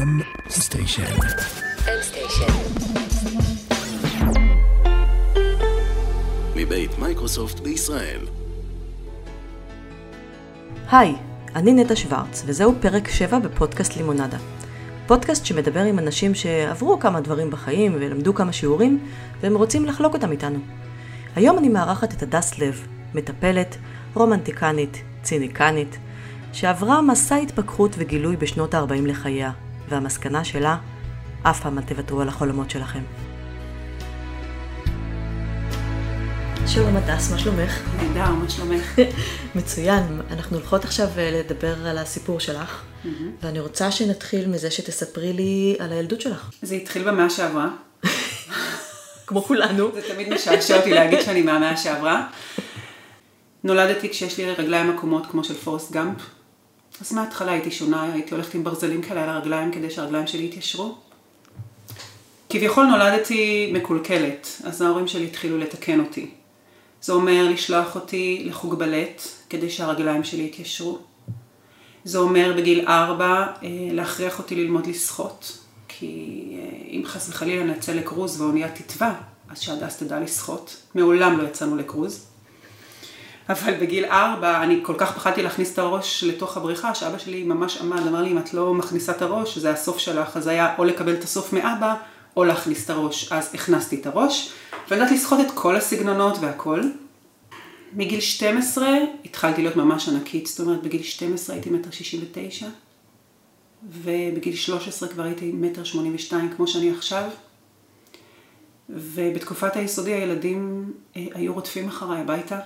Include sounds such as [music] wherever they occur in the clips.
M Station. M Station. מבית מייקרוסופט בישראל. היי, אני נטע שוורץ, וזהו פרק 7 בפודקאסט לימונדה. פודקאסט שמדבר עם אנשים שעברו כמה דברים בחיים ולמדו כמה שיעורים, והם רוצים לחלוק אותם איתנו. היום אני מארחת את הדס לב, מטפלת, רומנטיקנית, ציניקנית, שעברה מסע התפכחות וגילוי בשנות ה-40 לחייה, והמסקנה שלה, אף פעם אל תוותרו על החלומות שלכם. שלום הדס, מה שלומך? נהדר, מה שלומך? [laughs] מצוין. אנחנו הולכות עכשיו אה, לדבר על הסיפור שלך, ואני רוצה שנתחיל מזה שתספרי לי על הילדות שלך. זה התחיל במאה שעברה. [laughs] כמו כולנו. זה תמיד משעשע אותי להגיד שאני מהמאה שעברה. נולדתי כשיש לי רגליים עקומות כמו של פורסט גאמפ. אז מההתחלה הייתי שונה, הייתי הולכת עם ברזלים כאלה על הרגליים כדי שהרגליים שלי יתיישרו. כביכול נולדתי מקולקלת, אז ההורים שלי התחילו לתקן אותי. זה אומר לשלוח אותי לחוג בלט כדי שהרגליים שלי יתיישרו. זה אומר בגיל ארבע אה, להכריח אותי ללמוד לשחות, כי אה, אם חס וחלילה נצא לקרוז והאונייה תטבע, אז שהדס תדע לשחות. מעולם לא יצאנו לקרוז. אבל בגיל ארבע אני כל כך פחדתי להכניס את הראש לתוך הבריכה, שאבא שלי ממש עמד, אמר לי, אם את לא מכניסה את הראש, זה הסוף שלך, אז היה או לקבל את הסוף מאבא, או להכניס את הראש. אז הכנסתי את הראש, וידעתי לשחות את כל הסגנונות והכל. מגיל 12 התחלתי להיות ממש ענקית, זאת אומרת בגיל 12 הייתי מטר 69, ובגיל 13 כבר הייתי מטר 82 כמו שאני עכשיו. ובתקופת היסודי הילדים אה, היו רודפים אחריי הביתה,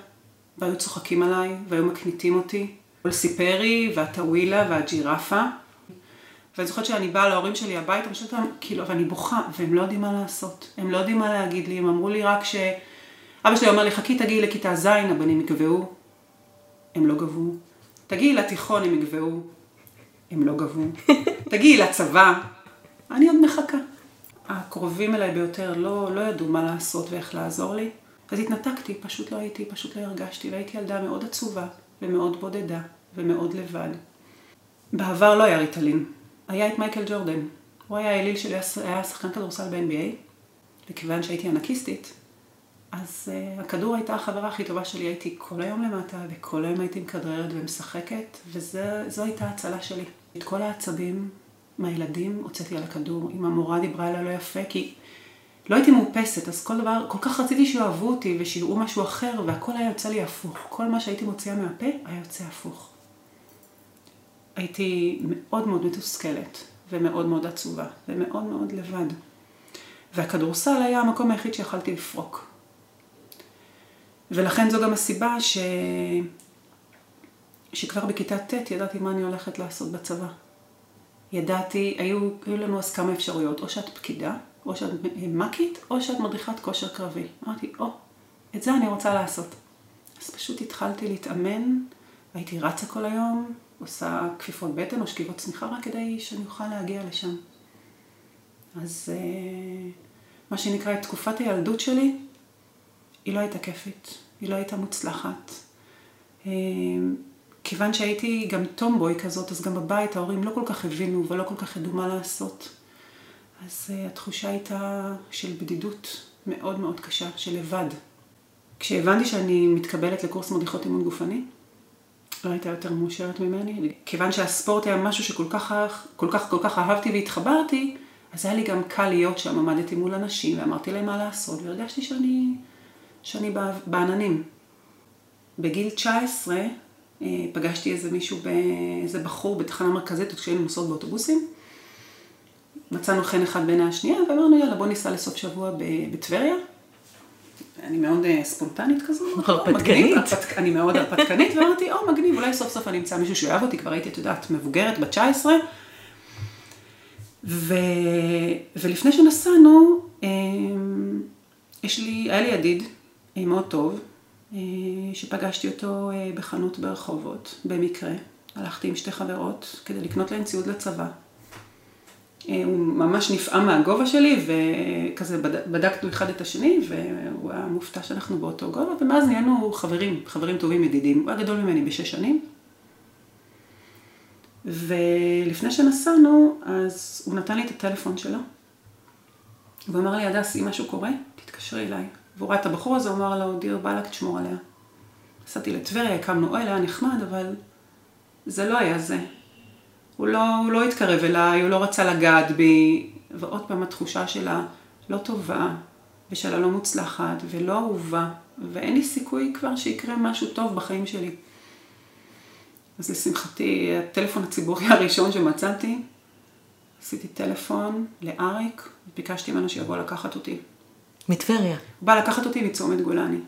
והיו צוחקים עליי, והיו מקניטים אותי. סיפרי והטאווילה והג'ירפה. ואני זוכרת שאני באה להורים שלי הביתה, חושבת להם, כאילו, ואני בוכה, והם לא יודעים מה לעשות. הם לא יודעים מה להגיד לי, הם אמרו לי רק ש... אבא שלי אומר לי, חכי תגיעי לכיתה ז', הבנים יגבהו. הם לא גבו. תגיעי לתיכון, הם יגבהו. הם לא גבו. [laughs] תגיעי לצבא. אני עוד מחכה. הקרובים אליי ביותר לא, לא ידעו מה לעשות ואיך לעזור לי. אז התנתקתי, פשוט לא הייתי, פשוט לא הרגשתי, והייתי ילדה מאוד עצובה, ומאוד בודדה, ומאוד לבד. בעבר לא היה ריטלין, היה את מייקל ג'ורדן. הוא היה האליל שלי, היה שחקן כדורסל ב-NBA, וכיוון שהייתי אנקיסטית, אז uh, הכדור הייתה החברה הכי טובה שלי, הייתי כל היום למטה, וכל היום הייתי מכדררת ומשחקת, וזו הייתה ההצלה שלי. את כל העצבים מהילדים הוצאתי על הכדור. אם המורה דיברה אליי לא יפה, כי לא הייתי מאופסת, אז כל דבר, כל כך רציתי שאוהבו אותי ושיראו משהו אחר, והכל היה יוצא לי הפוך. כל מה שהייתי מוציאה מהפה היה יוצא הפוך. הייתי מאוד מאוד מתוסכלת, ומאוד מאוד עצובה, ומאוד מאוד לבד. והכדורסל היה המקום היחיד שיכלתי לפרוק. ולכן זו גם הסיבה ש... שכבר בכיתה ט' ידעתי מה אני הולכת לעשות בצבא. ידעתי, היו, היו לנו אז כמה אפשרויות, או שאת פקידה, או שאת מקית, או שאת מדריכת כושר קרבי. אמרתי, או, את זה אני רוצה לעשות. אז פשוט התחלתי להתאמן, הייתי רצה כל היום, עושה כפיפות בטן או שכיבות צמיחה רק כדי שאני אוכל להגיע לשם. אז אה, מה שנקרא, את תקופת הילדות שלי, היא לא הייתה כיפית, היא לא הייתה מוצלחת. אה, כיוון שהייתי גם טומבוי כזאת, אז גם בבית ההורים לא כל כך הבינו ולא כל כך ידעו מה לעשות. אז uh, התחושה הייתה של בדידות מאוד מאוד קשה, של לבד. כשהבנתי שאני מתקבלת לקורס מדריכות אימון גופני, לא הייתה יותר מאושרת ממני. כיוון שהספורט היה משהו שכל כך, כל כך, כל כך אהבתי והתחברתי, אז היה לי גם קל להיות שם, עמדתי מול אנשים ואמרתי להם מה לעשות, והרגשתי שאני, שאני בעננים. בגיל 19 אה, פגשתי איזה מישהו, איזה בחור בתחנה מרכזית, כשהיינו נוסעות באוטובוסים. מצאנו חן אחד בין השנייה, ואמרנו יאללה בוא ניסע לסוף שבוע בטבריה. אני מאוד אה, ספונטנית כזו. הרפתקנית. אני מאוד הרפתקנית, [laughs] ואמרתי, או מגניב, אולי סוף סוף אני אמצא מישהו שאוהב אותי, כבר הייתי, את יודעת, מבוגרת, בת 19. ו... ולפני שנסענו, אה, יש לי, היה לי ידיד אה, מאוד טוב, שפגשתי אותו בחנות ברחובות, במקרה. הלכתי עם שתי חברות כדי לקנות להן ציוד לצבא. הוא ממש נפעם מהגובה שלי, וכזה בדקנו אחד את השני, והוא היה מופתע שאנחנו באותו גובה, ומאז נהיינו חברים, חברים טובים, ידידים. הוא היה גדול ממני בשש שנים. ולפני שנסענו, אז הוא נתן לי את הטלפון שלו. והוא אמר לי, הדס, אם משהו קורה, תתקשרי אליי. והוא ראה את הבחור הזה, הוא אמר לו, דיר באלק, תשמור עליה. נסעתי לטבריה, הקמנו אוהל, היה נחמד, אבל זה לא היה זה. הוא לא, הוא לא התקרב אליי, הוא לא רצה לגעת בי, ועוד פעם התחושה שלה לא טובה, ושלה לא מוצלחת, ולא אהובה, ואין לי סיכוי כבר שיקרה משהו טוב בחיים שלי. אז לשמחתי, הטלפון הציבורי [laughs] הראשון שמצאתי, עשיתי טלפון לאריק, ביקשתי ממנו שיבוא לקחת אותי. מטבריה. הוא בא לקחת אותי מצומת גולני,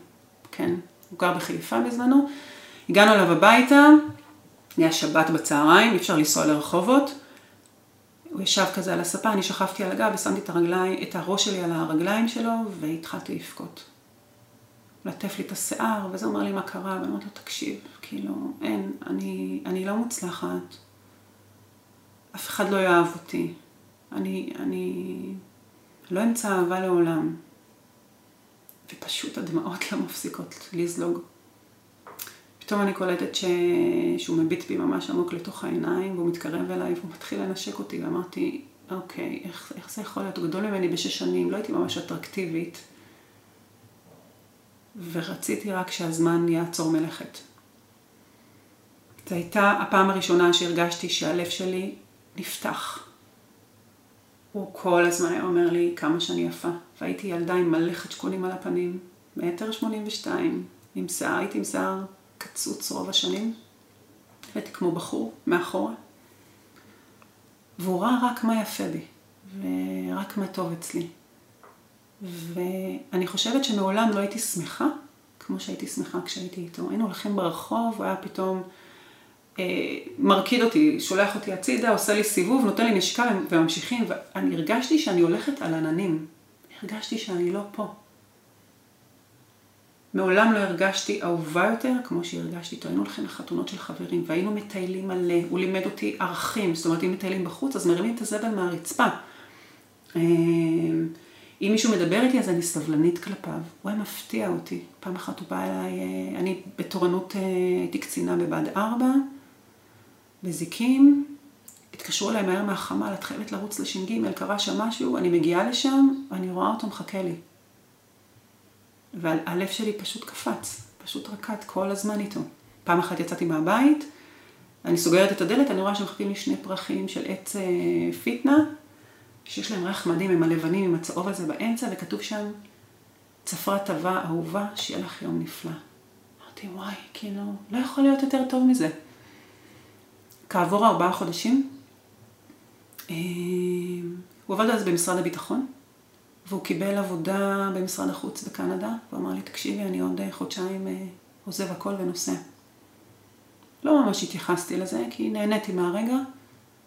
כן. הוא גר בחיפה בזמנו. הגענו אליו הביתה, היה שבת בצהריים, אי אפשר לנסוע לרחובות. הוא ישב כזה על הספה, אני שכבתי על הגב ושמתי את, הרגלי, את הראש שלי על הרגליים שלו והתחלתי לבכות. לטף לי את השיער, וזה אומר לי מה קרה, ואני אומרת לו, תקשיב, כאילו, אין, אני, אני לא מוצלחת, אף אחד לא יאהב אותי, אני, אני לא אמצא אהבה לעולם. ופשוט הדמעות לא מפסיקות לזלוג. פתאום אני קולטת ש... שהוא מביט בי ממש עמוק לתוך העיניים, והוא מתקרב אליי והוא מתחיל לנשק אותי, ואמרתי, אוקיי, איך, איך זה יכול להיות? הוא גדול ממני בשש שנים, לא הייתי ממש אטרקטיבית, ורציתי רק שהזמן יעצור מלכת. זו הייתה הפעם הראשונה שהרגשתי שהלב שלי נפתח. הוא כל הזמן היה אומר לי כמה שאני יפה, והייתי ילדה עם מלא חדשקונים על הפנים, מטר שמונים ושתיים, עם שיער, הייתי עם שיער קצוץ רוב השנים, הייתי כמו בחור מאחורה, והוא ראה רק מה יפה בי, ורק מה טוב אצלי. ואני חושבת שמעולם לא הייתי שמחה, כמו שהייתי שמחה כשהייתי איתו. היינו הולכים ברחוב, הוא היה פתאום אה, מרקיד אותי, שולח אותי הצידה, עושה לי סיבוב, נותן לי נשקה וממשיכים, ואני הרגשתי שאני הולכת על עננים. הרגשתי שאני לא פה. מעולם לא הרגשתי אהובה יותר כמו שהרגשתי איתו. היינו הולכים לחתונות של חברים והיינו מטיילים מלא. הוא לימד אותי ערכים, זאת אומרת אם מטיילים בחוץ אז מרימים את הזבל מהרצפה. אה, אם מישהו מדבר איתי אז אני סבלנית כלפיו. הוא היה מפתיע אותי. פעם אחת הוא בא אליי, אה, אני בתורנות אה, הייתי קצינה בבה"ד 4, בזיקים. התקשרו אליי מהר מהחמ"ל, את חייבת לרוץ לש"ג, קרה שם משהו, אני מגיעה לשם, ואני רואה אותו מחכה לי. והלב שלי פשוט קפץ, פשוט רקד כל הזמן איתו. פעם אחת יצאתי מהבית, אני סוגרת את הדלת, אני רואה שמחכים לי שני פרחים של עץ אה, פיטנה, שיש להם ריח מדהים עם הלבנים, עם הצהוב הזה באמצע, וכתוב שם, צפרה טובה, אהובה, שיהיה לך יום נפלא. אמרתי, וואי, כאילו, לא יכול להיות יותר טוב מזה. כעבור ארבעה חודשים, אה, הוא עבד אז במשרד הביטחון, והוא קיבל עבודה במשרד החוץ בקנדה, והוא אמר לי, תקשיבי, אני עוד חודשיים אה, עוזב הכל ונוסע. לא ממש התייחסתי לזה, כי נהניתי מהרגע,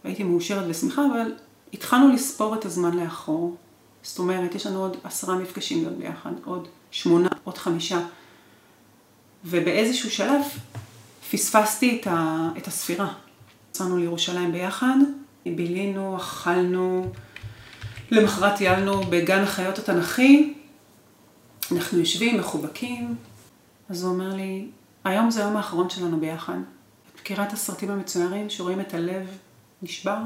והייתי מאושרת ושמחה, אבל התחלנו לספור את הזמן לאחור. זאת אומרת, יש לנו עוד עשרה מפגשים להיות ביחד, עוד שמונה, עוד חמישה. ובאיזשהו שלב פספסתי את, ה, את הספירה. יצאנו לירושלים ביחד, בילינו, אכלנו, למחרת טיילנו בגן החיות התנ"כי, אנחנו יושבים, מחובקים, אז הוא אומר לי, היום זה היום האחרון שלנו ביחד. את מכירה את הסרטים המצוירים שרואים את הלב נשבר?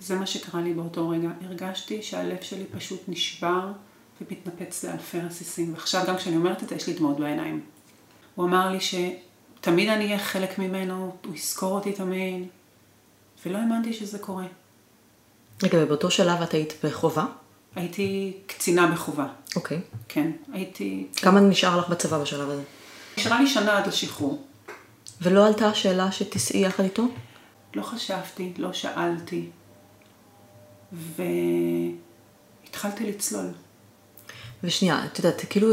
זה מה שקרה לי באותו רגע. הרגשתי שהלב שלי פשוט נשבר ומתנפץ לאלפי רסיסים. ועכשיו גם כשאני אומרת את זה, יש לי דמעות בעיניים. הוא אמר לי שתמיד אני אהיה חלק ממנו, הוא יזכור אותי תמיד, ולא האמנתי שזה קורה. רגע, ובאותו שלב את היית בחובה? הייתי קצינה בחובה. אוקיי. כן, הייתי... כמה נשאר לך בצבא בשלב הזה? נשארה לי שנה עד לשחרור. ולא עלתה השאלה שתיסעי יחד איתו? לא חשבתי, לא שאלתי, והתחלתי לצלול. ושנייה, את יודעת, כאילו,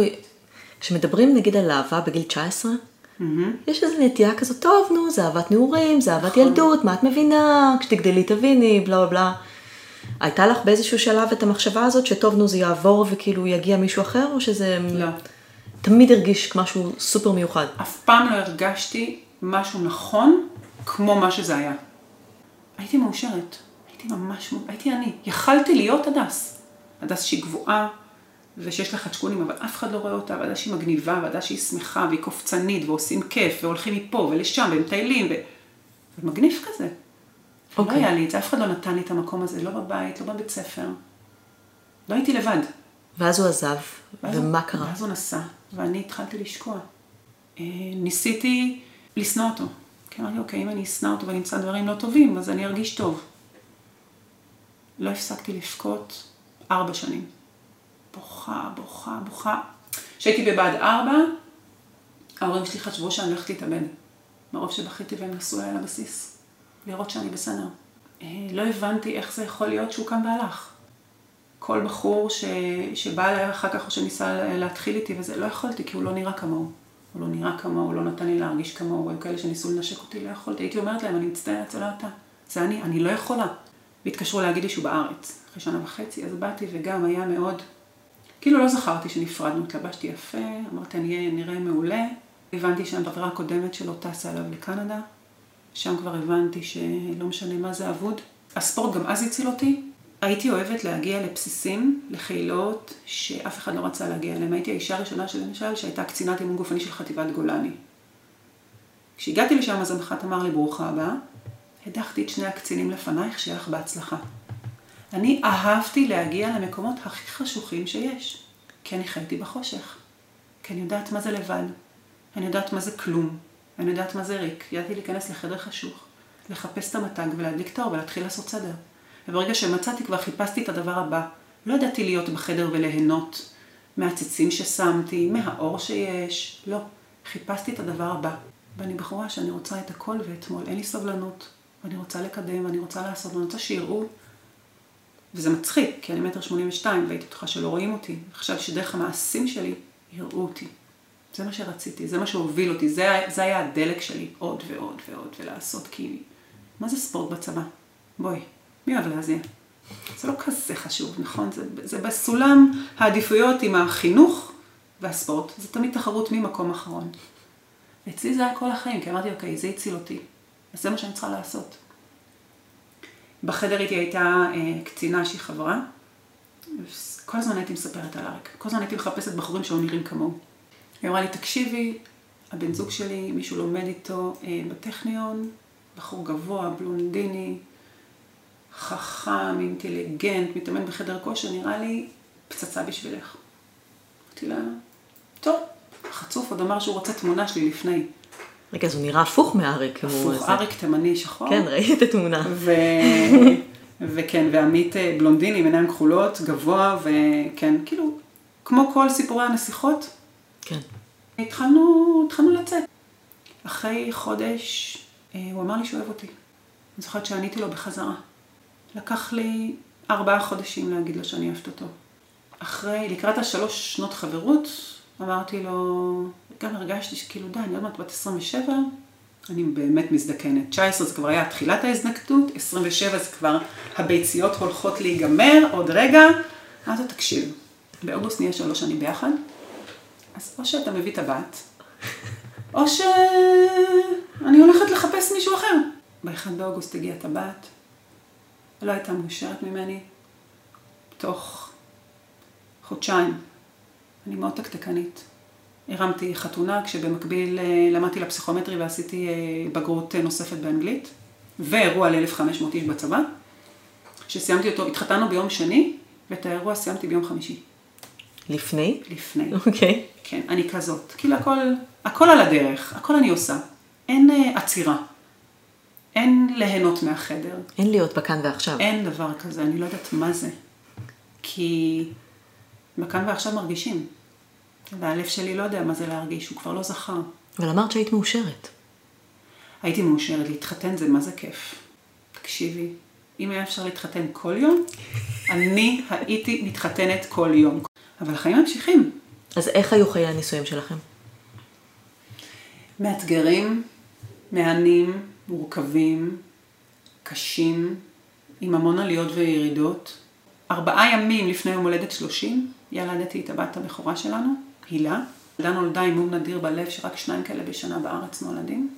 כשמדברים נגיד על אהבה בגיל 19, mm-hmm. יש איזו נטייה כזאת, טוב, נו, זה אהבת נעורים, זה אהבת נכון. ילדות, מה את מבינה, כשתגדלי תביני, בלה בלה בלה. הייתה לך באיזשהו שלב את המחשבה הזאת, שטוב, נו, זה יעבור וכאילו יגיע מישהו אחר, או שזה... לא. תמיד הרגיש משהו סופר מיוחד. אף פעם לא הרגשתי משהו נכון כמו מה שזה היה. הייתי מאושרת. הייתי ממש, הייתי אני. יכלתי להיות הדס. הדס שהיא גבוהה, ושיש לה חדשקונים, אבל אף אחד לא רואה אותה, והדס שהיא מגניבה, והדס שהיא שמחה, והיא קופצנית, ועושים כיף, והולכים מפה ולשם, ומטיילים, ו... ומגניב כזה. לא אוקיי. היה לי את זה, אף אחד לא נתן לי את המקום הזה, לא בבית, לא בבית ספר. לא הייתי לבד. ואז הוא עזב, ואז- ומה קרה? ואז הוא נסע, ואני התחלתי לשקוע. אה, ניסיתי לשנוא אותו. כי אמרתי, אוקיי, אם אני אשנא אותו ואני אמצא דברים לא טובים, אז אני ארגיש טוב. לא הפסקתי לבכות ארבע שנים. בוכה, בוכה, בוכה. כשהייתי בבה"ד ארבע, ההורים שלי חשבו שאני הולכת להתאבד. מרוב שבכיתי והם נסעו אליי לבסיס, לראות שאני בסדר. אה, לא הבנתי איך זה יכול להיות שהוא קם והלך. כל בחור ש... שבא אליי אחר כך או שניסה להתחיל איתי וזה, לא יכולתי, כי הוא לא נראה כמוהו. הוא לא נראה כמוהו, הוא לא נתן לי להרגיש כמוהו, היו כאלה שניסו לנשק אותי, לא יכולתי. הייתי אומרת להם, אני מצטערת, זה לא אתה. זה אני, אני לא יכולה. והתקשרו להגיד לי שהוא בארץ. אחרי שנה וחצי, אז באתי וגם היה מאוד... כאילו לא זכרתי שנפרדנו, התלבשתי יפה, אמרתי, אני אהיה- נראה מעולה. הבנתי שהחברה הקודמת שלו טסה אליו לקנדה. שם כבר הבנתי שלא משנה מה זה אבוד. הספורט גם אז הציל אותי. הייתי אוהבת להגיע לבסיסים, לחילות, שאף אחד לא רצה להגיע אליהם. הייתי האישה הראשונה של למשל, שהייתה קצינת אימון גופני של חטיבת גולני. כשהגעתי לשם, אז המח"ט אמר לי, ברוכה הבאה. הדחתי את שני הקצינים לפנייך, שיהיה לך בהצלחה. אני אהבתי להגיע למקומות הכי חשוכים שיש, כי אני חייתי בחושך. כי אני יודעת מה זה לבד. אני יודעת מה זה כלום. אני יודעת מה זה ריק. ידעתי להיכנס לחדר חשוך, לחפש את המתג ולהדליק את האור ולהתחיל לעשות סדר. וברגע שמצאתי כבר חיפשתי את הדבר הבא. לא ידעתי להיות בחדר וליהנות מהציצים ששמתי, מהאור שיש. לא. חיפשתי את הדבר הבא. ואני בחורה שאני רוצה את הכל ואתמול. אין לי סבלנות. ואני רוצה לקדם, ואני רוצה לעשות, ואני רוצה שיראו. וזה מצחיק, כי אני מטר שמונים ושתיים, והייתי בטוחה שלא רואים אותי. עכשיו שדרך המעשים שלי יראו אותי. זה מה שרציתי, זה מה שהוביל אותי, זה, זה היה הדלק שלי, עוד ועוד ועוד, ולעשות כי... מה זה ספורט בצבא? בואי, מי אוהב להזיע? זה לא כזה חשוב, נכון? זה, זה בסולם העדיפויות עם החינוך והספורט. זה תמיד תחרות ממקום אחרון. אצלי זה היה כל החיים, כי אמרתי, אוקיי, זה הציל אותי. אז זה מה שאני צריכה לעשות. בחדר איתי הייתה אה, קצינה שהיא חברה, כל הזמן הייתי מספרת על אריק. כל הזמן הייתי מחפשת בחורים שלא נראים כמוהו. היא אמרה לי, תקשיבי, הבן זוג שלי, מישהו לומד איתו אה, בטכניון, בחור גבוה, בלונדיני, חכם, אינטליגנט, מתאמן בחדר כושר, נראה לי פצצה בשבילך. אמרתי לה, טוב, החצוף עוד אמר שהוא רוצה תמונה שלי לפני. רגע, אז הוא נראה הפוך מאריק. הפוך, אריק תימני שחור. כן, ראיתי את התמונה. ו... וכן, ועמית אה, בלונדיני עם עיניים כחולות, גבוה, וכן, כאילו, כמו כל סיפורי הנסיכות, כן. התחלנו, התחלנו לצאת. אחרי חודש, אה, הוא אמר לי שהוא אוהב אותי. אני זוכרת שעניתי לו בחזרה. לקח לי ארבעה חודשים להגיד לו שאני אוהבת אותו. אחרי, לקראת השלוש שנות חברות, אמרתי לו, גם הרגשתי שכאילו די, אני עוד מעט בת 27, אני באמת מזדקנת. 19 זה כבר היה תחילת ההזדקנות, 27 זה כבר הביציות הולכות להיגמר, עוד רגע. לו, תקשיב, באוגוסט נהיה שלוש שנים ביחד, אז או שאתה מביא את הבת, או שאני הולכת לחפש מישהו אחר. ב-1 באוגוסט הגיעה את הבת, לא הייתה מאושרת ממני. תוך חודשיים, אני מאוד תקתקנית. הרמתי חתונה כשבמקביל אה, למדתי לפסיכומטרי ועשיתי אה, בגרות אה, נוספת באנגלית, ואירוע ל-1500 איש בצבא, שסיימתי אותו, התחתנו ביום שני, ואת האירוע סיימתי ביום חמישי, לפני? לפני. אוקיי. כן, אני כזאת. כאילו הכל, הכל על הדרך, הכל אני עושה. אין אה, עצירה. אין ליהנות מהחדר. אין להיות בכאן ועכשיו. אין דבר כזה, אני לא יודעת מה זה. כי בכאן ועכשיו מרגישים. והלב שלי לא יודע מה זה להרגיש, הוא כבר לא זכר. אבל אמרת שהיית מאושרת. הייתי מאושרת, להתחתן זה מה זה כיף. תקשיבי, אם היה אפשר להתחתן כל יום, אני הייתי מתחתנת כל יום. אבל החיים ממשיכים. אז איך היו חיי הנישואים שלכם? מאתגרים, מהנים, מורכבים, קשים, עם המון עליות וירידות. ארבעה ימים לפני יום הולדת 30, ילדתי את הבת הבכורה שלנו, הילה. הילה נולדה עם מום נדיר בלב, שרק שניים כאלה בשנה בארץ נולדים.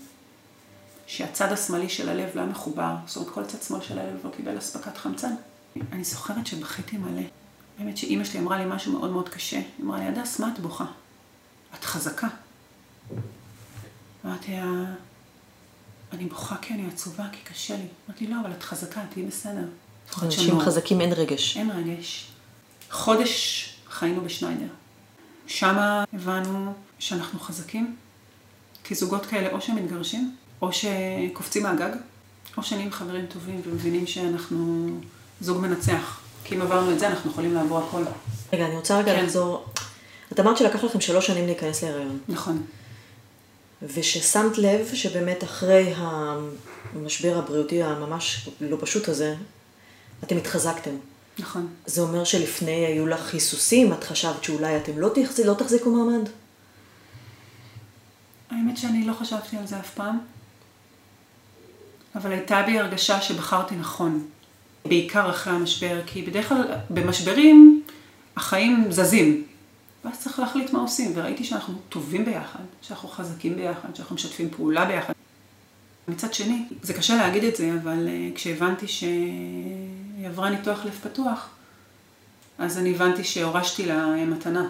שהצד השמאלי של הלב לא היה מחובר, זאת אומרת כל צד שמאל של הלב לא קיבל אספקת חמצן. אני זוכרת שבכיתי מלא. באמת שאימא שלי אמרה לי משהו מאוד מאוד קשה. היא אמרה לי, הדס, מה את בוכה? את חזקה. אמרתי לה, אני בוכה כי אני עצובה, כי קשה לי. אמרתי, לא, אבל את חזקה, תהיי בסדר. אנשים שנוע." חזקים אין רגש. אין רגש. חודש חיינו בשניידר. שמה הבנו שאנחנו חזקים, כי זוגות כאלה או שהם מתגרשים, או שקופצים מהגג, או שנהיים חברים טובים ומבינים שאנחנו זוג מנצח. כי אם עברנו את זה, אנחנו יכולים לעבור הכל. רגע, אני רוצה רגע כן. לחזור. את אמרת שלקח לכם שלוש שנים להיכנס להיריון. נכון. וששמת לב שבאמת אחרי המשבר הבריאותי הממש לא פשוט הזה, אתם התחזקתם. נכון. זה אומר שלפני היו לך היסוסים, את חשבת שאולי אתם לא, תחז... לא תחזיקו מעמד? האמת שאני לא חשבתי על זה אף פעם, אבל הייתה בי הרגשה שבחרתי נכון. בעיקר אחרי המשבר, כי בדרך כלל במשברים החיים זזים. ואז צריך להחליט מה עושים, וראיתי שאנחנו טובים ביחד, שאנחנו חזקים ביחד, שאנחנו משתפים פעולה ביחד. מצד שני, זה קשה להגיד את זה, אבל אה, כשהבנתי שהיא עברה ניתוח לב פתוח, אז אני הבנתי שהורשתי לה מתנה,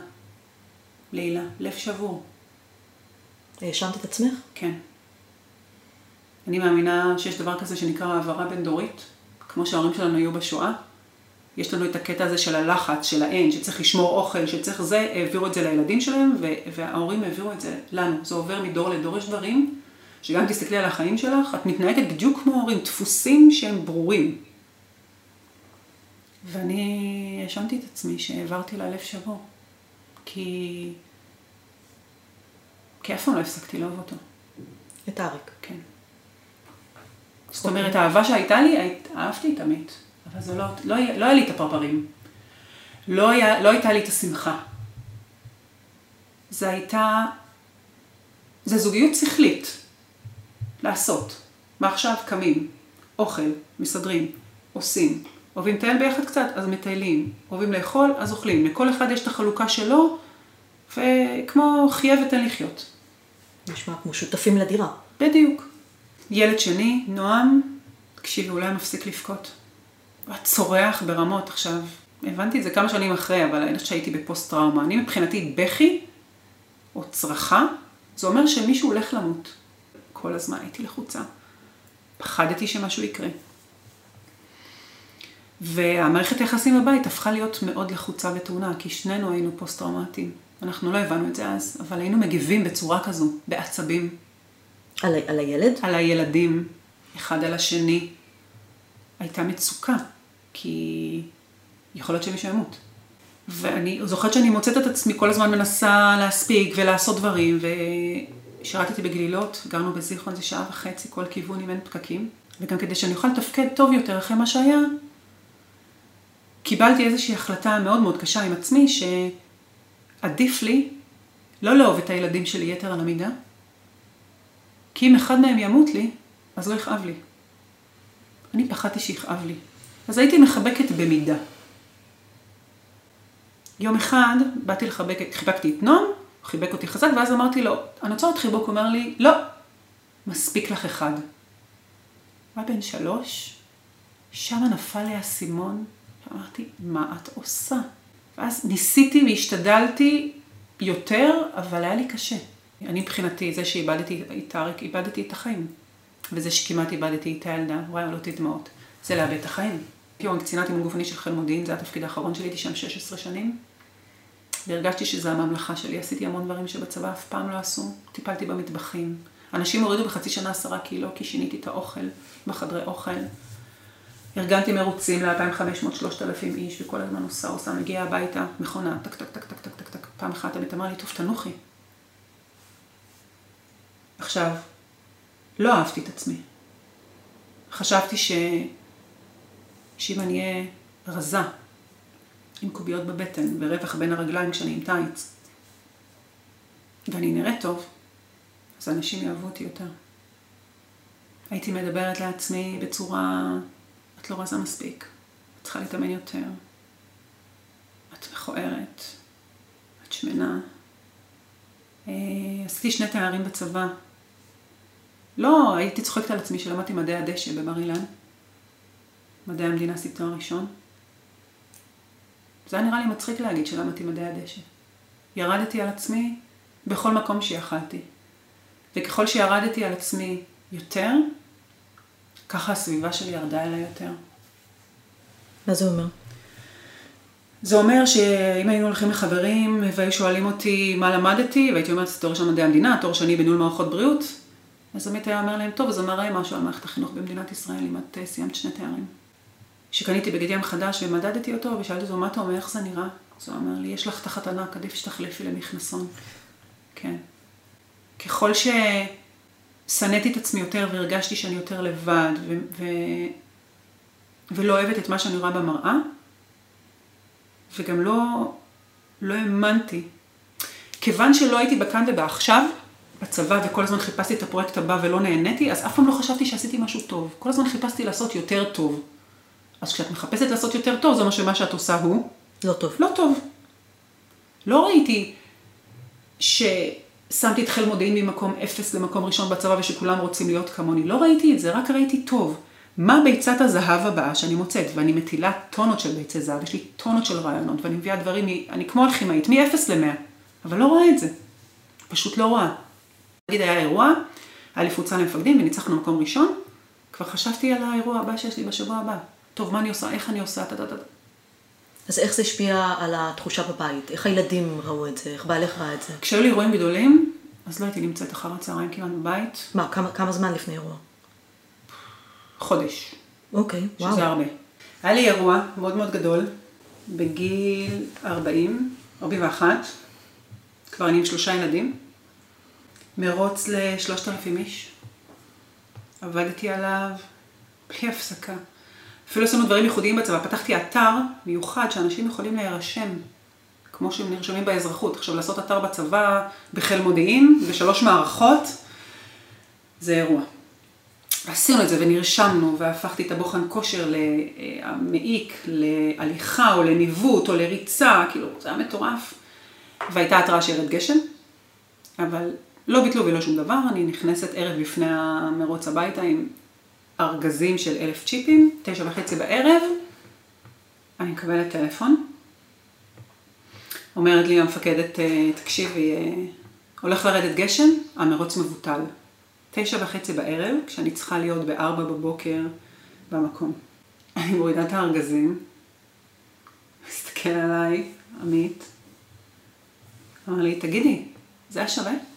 להילה, לב שבור. האשמת את עצמך? כן. אני מאמינה שיש דבר כזה שנקרא העברה בין-דורית, כמו שההורים שלנו היו בשואה. יש לנו את הקטע הזה של הלחץ, של האין, שצריך לשמור אוכל, שצריך זה, העבירו את זה לילדים שלהם, וההורים העבירו את זה לנו. זה עובר מדור לדור, יש דברים, שגם תסתכלי על החיים שלך, את מתנהגת בדיוק כמו ההורים, דפוסים שהם ברורים. ואני האשמתי את עצמי שהעברתי לה לב שבור. כי... כי אף פעם לא הפסקתי לאהוב אותו. את אריק. כן. זאת אומרת, האהבה שהייתה לי, אהבתי את עמית, אבל זה לא, לא, לא היה לי את הפרפרים. לא, היה, לא הייתה לי את השמחה. זה הייתה, זה זוגיות שכלית. לעשות. מעכשיו קמים, אוכל, מסדרים, עושים. אוהבים לטייל ביחד קצת, אז מטיילים. אוהבים לאכול, אז אוכלים. לכל אחד יש את החלוקה שלו, וכמו חיה ותן לחיות. נשמע כמו שותפים לדירה. בדיוק. ילד שני, נועם, תקשיבי, אולי מפסיק לבכות. הוא היה צורח ברמות עכשיו. הבנתי את זה כמה שנים אחרי, אבל אני חושבת שהייתי בפוסט טראומה. אני מבחינתי בכי או צרחה, זה אומר שמישהו הולך למות. כל הזמן הייתי לחוצה. פחדתי שמשהו יקרה. והמערכת היחסים בבית הפכה להיות מאוד לחוצה וטעונה, כי שנינו היינו פוסט-טראומטיים. אנחנו לא הבנו את זה אז, אבל היינו מגיבים בצורה כזו, בעצבים, על, על הילד? על הילדים, אחד על השני. הייתה מצוקה, כי יכול להיות שמישהו ימות. ואני זוכרת שאני מוצאת את עצמי כל הזמן מנסה להספיק ולעשות דברים, ושירתתי בגלילות, גרנו בזיכרון זה שעה וחצי כל כיוון אם אין פקקים, וגם כדי שאני אוכל לתפקד טוב יותר אחרי מה שהיה, קיבלתי איזושהי החלטה מאוד מאוד קשה עם עצמי, שעדיף לי לא לאהוב את הילדים שלי יתר על המידה, כי אם אחד מהם ימות לי, אז לא יכאב לי. אני פחדתי שיכאב לי. אז הייתי מחבקת במידה. יום אחד באתי לחבק, חיבקתי את נועם, הוא חיבק אותי חזק, ואז אמרתי לו, אני רוצה עוד חיבוק, הוא אומר לי, לא, מספיק לך אחד. הוא בן שלוש, שם נפל לי האסימון, ואמרתי, מה את עושה? ואז ניסיתי והשתדלתי יותר, אבל היה לי קשה. אני מבחינתי, זה שאיבדתי את אריק, איבדתי את החיים. וזה שכמעט איבדתי את הילדה, וואי, עולות דמעות. זה לאבד את החיים. היום קצינת אימון גופני של חיל מודיעין, זה התפקיד האחרון שלי, הייתי שם 16 שנים. והרגשתי שזה הממלכה שלי, עשיתי המון דברים שבצבא אף פעם לא עשו. טיפלתי במטבחים. אנשים הורידו בחצי שנה עשרה קילו, כי שיניתי את האוכל בחדרי אוכל. ארגנתי מרוצים ל-2,500-3,000 איש, וכל הזמן עושה, עושה, מגיעה הביתה, מכונה, טק, טק, טק, טק, טק, טק. פעם אחת אמא אמר לי, טוב, תנוחי. עכשיו, לא אהבתי את עצמי. חשבתי ש... שאם אני אהיה רזה, עם קוביות בבטן ורווח בין הרגליים כשאני עם טייץ, ואני נראית טוב, אז אנשים יאהבו אותי יותר. הייתי מדברת לעצמי בצורה, את לא רזה מספיק, את צריכה להתאמן יותר, את מכוערת, את שמנה. אה, עשיתי שני תארים בצבא. לא, הייתי צוחקת על עצמי שלמדתי מדעי הדשא בבר אילן. מדעי המדינה עשיתי תואר ראשון. זה היה נראה לי מצחיק להגיד שלמדתי מדעי הדשא. ירדתי על עצמי בכל מקום שיכלתי. וככל שירדתי על עצמי יותר, ככה הסביבה שלי ירדה אליי יותר. מה זה אומר? זה אומר שאם היינו הולכים לחברים והיו שואלים אותי מה למדתי, והייתי אומרת, תואר ראשון מדעי המדינה, תואר שני בניהול מערכות בריאות, אז עמית היה אומר להם, טוב, זה מראה משהו על מערכת החינוך במדינת ישראל, אם את אה, סיימת שני תארים. שקניתי בגד ים חדש ומדדתי אותו, ושאלתי אותו, מה אתה אומר, איך זה נראה? אז הוא אמר לי, יש לך תחת ענק, עדיף שתחליפי למכנסון. כן. ככל ששנאתי את עצמי יותר והרגשתי שאני יותר לבד, ו- ו- ולא אוהבת את מה שאני רואה במראה, וגם לא, לא האמנתי. כיוון שלא הייתי בכאן ובעכשיו, בצבא, וכל הזמן חיפשתי את הפרויקט הבא ולא נהניתי, אז אף פעם לא חשבתי שעשיתי משהו טוב. כל הזמן חיפשתי לעשות יותר טוב. אז כשאת מחפשת לעשות יותר טוב, זה אומר שמה שאת עושה הוא לא טוב. לא טוב. לא ראיתי ששמתי את חיל מודיעין ממקום אפס למקום ראשון בצבא ושכולם רוצים להיות כמוני. לא ראיתי את זה, רק ראיתי טוב. מה ביצת הזהב הבאה שאני מוצאת? ואני מטילה טונות של ביצי זהב, יש לי טונות של רעיונות, ואני מביאה דברים, אני כמו אלכימאית, מ-0 ל-100, אבל לא רואה את זה. פשוט לא רואה. נגיד היה אירוע, היה לי פוצה למפקדים וניצחנו מקום ראשון, כבר חשבתי על האירוע הבא שיש לי בשבוע הבא. טוב, מה אני עושה, איך אני עושה, טה טה טה. אז איך זה השפיע על התחושה בבית? איך הילדים ראו את זה? איך בעלך ראה את זה? כשהיו לי אירועים גדולים, אז לא הייתי נמצאת אחר הצהריים כמעט בבית, מה, כמה, כמה זמן לפני אירוע? חודש, אוקיי, וואו. שזה הרבה. היה לי אירוע מאוד מאוד גדול, בגיל 40, 41, כבר אני עם שלושה ילדים, מרוץ לשלושת אלפים איש. עבדתי עליו בלי הפסקה. אפילו עשינו דברים ייחודיים בצבא, פתחתי אתר מיוחד שאנשים יכולים להירשם, כמו שהם נרשמים באזרחות. עכשיו, לעשות אתר בצבא בחיל מודיעין, בשלוש מערכות, זה אירוע. עשינו את זה ונרשמנו, והפכתי את הבוחן כושר למעיק, להליכה או לניווט או לריצה, כאילו, זה היה מטורף. והייתה התראה שירד גשם, אבל לא ביטלו ולא שום דבר, אני נכנסת ערב לפני המרוץ הביתה עם ארגזים של אלף צ'יפים, תשע וחצי בערב, אני מקבלת טלפון, אומרת לי המפקדת, "אה, תקשיבי, אה, הולך לרדת גשם, המרוץ מבוטל. תשע וחצי בערב, כשאני צריכה להיות בארבע בבוקר במקום. אני מורידה את הארגזים, מסתכל עליי, עמית, אמר לי, תגידי, זה היה שווה?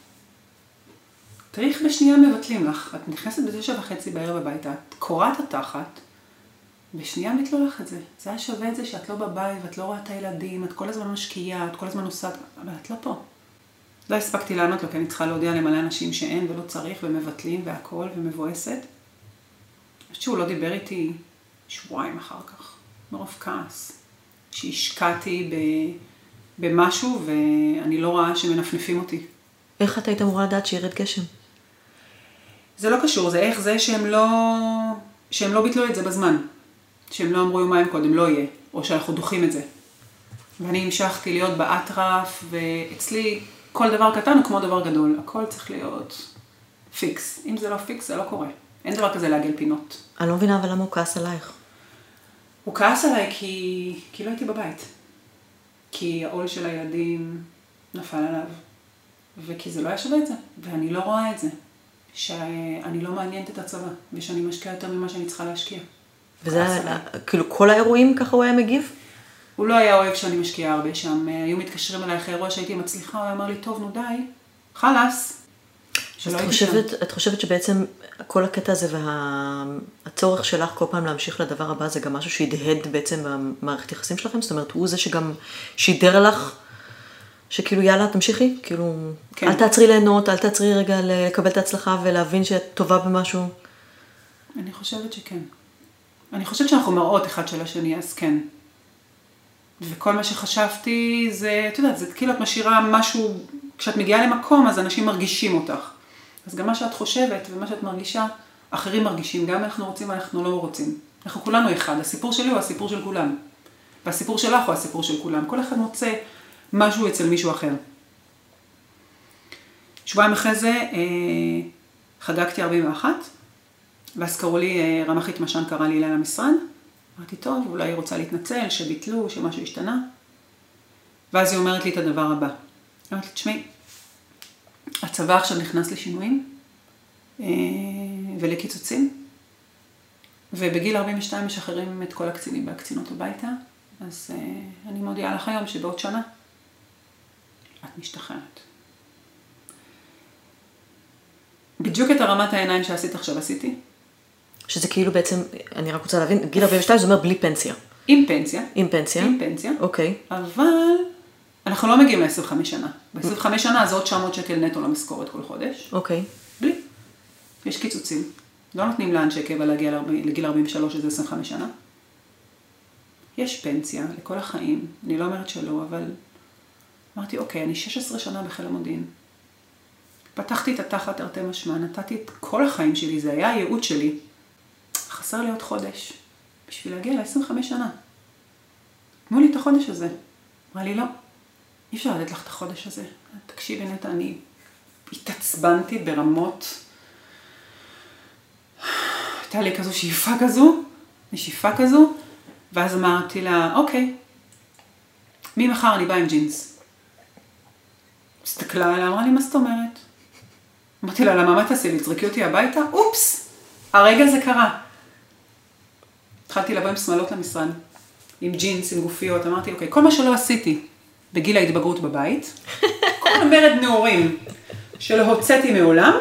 תראי איך בשנייה מבטלים לך. את נכנסת בתשע וחצי בערב הביתה, את קורעת התחת, בשנייה ביטלו לך את זה. זה היה שווה את זה שאת לא בבית ואת לא רואה את הילדים, את כל הזמן משקיעה, את כל הזמן עושה, אבל את לא פה. לא הספקתי לענות לו, כי אני צריכה להודיע למלא אנשים שאין ולא צריך, ומבטלים והכל, ומבואסת. אני שהוא לא דיבר איתי שבועיים אחר כך, מרוב כעס. שהשקעתי ב... במשהו ואני לא רואה שמנפנפים אותי. איך את היית אמורה לדעת שירד גשם? זה לא קשור, זה איך זה שהם לא, שהם לא ביטלו את זה בזמן. שהם לא אמרו יומיים קודם, לא יהיה, או שאנחנו דוחים את זה. ואני המשכתי להיות באטרף, ואצלי כל דבר קטן הוא כמו דבר גדול. הכל צריך להיות פיקס. אם זה לא פיקס, זה לא קורה. אין דבר כזה לעגל פינות. אני לא מבינה אבל למה הוא כעס עלייך. הוא כעס עליי כי, כי לא הייתי בבית. כי העול של הילדים נפל עליו. וכי זה לא היה שווה את זה. ואני לא רואה את זה. שאני לא מעניינת את הצבא, ושאני משקיעה יותר ממה שאני צריכה להשקיע. וזה היה, עליי. כאילו כל האירועים ככה הוא היה מגיב? הוא לא היה אוהב שאני משקיעה הרבה שם. אה, היו מתקשרים אליי אחרי אירוע שהייתי מצליחה, הוא אומר לי, טוב, נו די, חלאס. אז את שם. חושבת, את חושבת שבעצם כל הקטע הזה והצורך שלך כל פעם להמשיך לדבר הבא זה גם משהו שהדהד בעצם במערכת יחסים שלכם? זאת אומרת, הוא זה שגם שידר לך שכאילו יאללה תמשיכי? כאילו, כן. אל תעצרי ליהנות, אל תעצרי רגע לקבל את ההצלחה ולהבין שאת טובה במשהו. אני חושבת שכן. אני חושבת שאנחנו מראות אחד של השני, אז כן. וכל מה שחשבתי זה, את יודעת, זה כאילו את משאירה משהו, כשאת מגיעה למקום אז אנשים מרגישים אותך. אז גם מה שאת חושבת ומה שאת מרגישה, אחרים מרגישים, גם אם אנחנו רוצים ואנחנו לא רוצים. אנחנו כולנו אחד, הסיפור שלי הוא הסיפור של כולם. והסיפור שלך הוא הסיפור של כולם. כל אחד מוצא משהו אצל מישהו אחר. שבועיים אחרי זה אה, חגגתי 41, ואז קראו לי, אה, רמ"חית משן קרא לי אליי למשרד. אמרתי, טוב, אולי היא רוצה להתנצל, שביטלו, שמשהו השתנה. ואז היא אומרת לי את הדבר הבא. אמרתי תשמעי, הצבא עכשיו נכנס לשינויים, אה, ולקיצוצים. ובגיל 42 משחררים את כל הקצינים והקצינות הביתה. אז אה, אני מודיעה לך היום שבעוד שנה את משתחררת. בדיוק את הרמת העיניים שעשית עכשיו עשיתי, שזה כאילו בעצם, אני רק רוצה להבין, גיל 42 זה אומר בלי פנסיה. עם פנסיה. עם פנסיה. עם פנסיה. אוקיי. אבל אנחנו לא מגיעים ל-25 שנה. ב-25 שנה זה עוד 900 שקל נטו למשכורת כל חודש. אוקיי. בלי. יש קיצוצים. לא נותנים לאנשי קבע להגיע לגיל 43, שזה 25 שנה. יש פנסיה לכל החיים, אני לא אומרת שלא, אבל אמרתי, אוקיי, אני 16 שנה בחיל המודיעין. פתחתי את התחת תרתי משמע, נתתי את כל החיים שלי, זה היה הייעוד שלי. חסר לי עוד חודש בשביל להגיע ל-25 שנה. תנו לי את החודש הזה. אמרה לי, לא, אי אפשר לתת לך את החודש הזה. תקשיבי נטע, אני התעצבנתי ברמות... הייתה לי כזו שאיפה כזו, נשיפה כזו, ואז אמרתי לה, אוקיי, ממחר אני באה עם ג'ינס. הסתכלה עליה, אמרה לי, מה זאת אומרת? אמרתי לה, למה מה תעשי לי? תזרקי אותי הביתה? אופס, הרגע זה קרה. התחלתי לבוא עם שמלות למשרד, עם ג'ינס, עם גופיות, אמרתי, אוקיי, כל מה שלא עשיתי בגיל ההתבגרות בבית, [laughs] כל המרד נעורים שלא הוצאתי מעולם,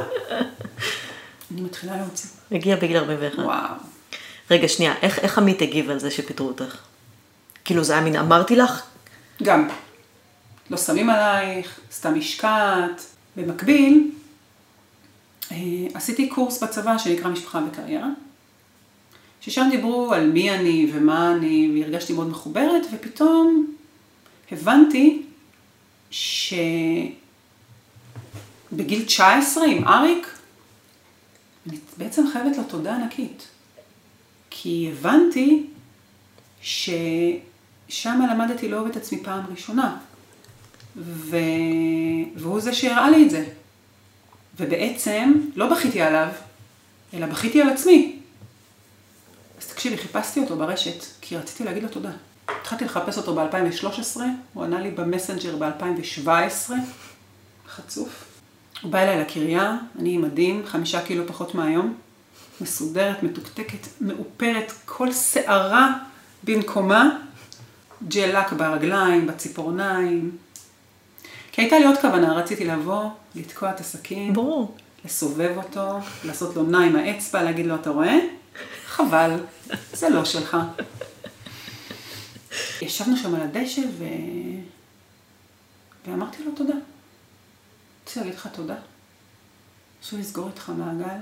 אני מתחילה להוציא. הגיע בגיל 41. וואו. רגע, שנייה, איך, איך עמית הגיב על זה שפיטרו אותך? כאילו זה היה מין, אמרתי לך? גם. לא שמים עלייך, סתם השקעת. במקביל, אה, עשיתי קורס בצבא שנקרא משפחה וקריירה, ששם דיברו על מי אני ומה אני, והרגשתי מאוד מחוברת, ופתאום הבנתי שבגיל 19 עם אריק, אני בעצם חייבת לו תודה ענקית. כי הבנתי ששם למדתי לאהוב את עצמי פעם ראשונה. ו... והוא זה שהראה לי את זה. ובעצם לא בכיתי עליו, אלא בכיתי על עצמי. אז תקשיבי, חיפשתי אותו ברשת, כי רציתי להגיד לו תודה. התחלתי לחפש אותו ב-2013, הוא ענה לי במסנג'ר ב-2017, חצוף. הוא בא אליי לקריה, אני עם מדים, חמישה קילו פחות מהיום, מסודרת, מתוקתקת, מאופרת, כל שערה במקומה, ג'ל לק ברגליים, בציפורניים. כי הייתה לי עוד כוונה, רציתי לבוא, לתקוע את הסכין, ברור. לסובב אותו, לעשות לו נע עם האצבע, להגיד לו, אתה רואה? חבל, זה לא שלך. ישבנו שם על הדשא ו... ואמרתי לו תודה. רוצה להגיד לך תודה. חשוב לסגור איתך מעגל,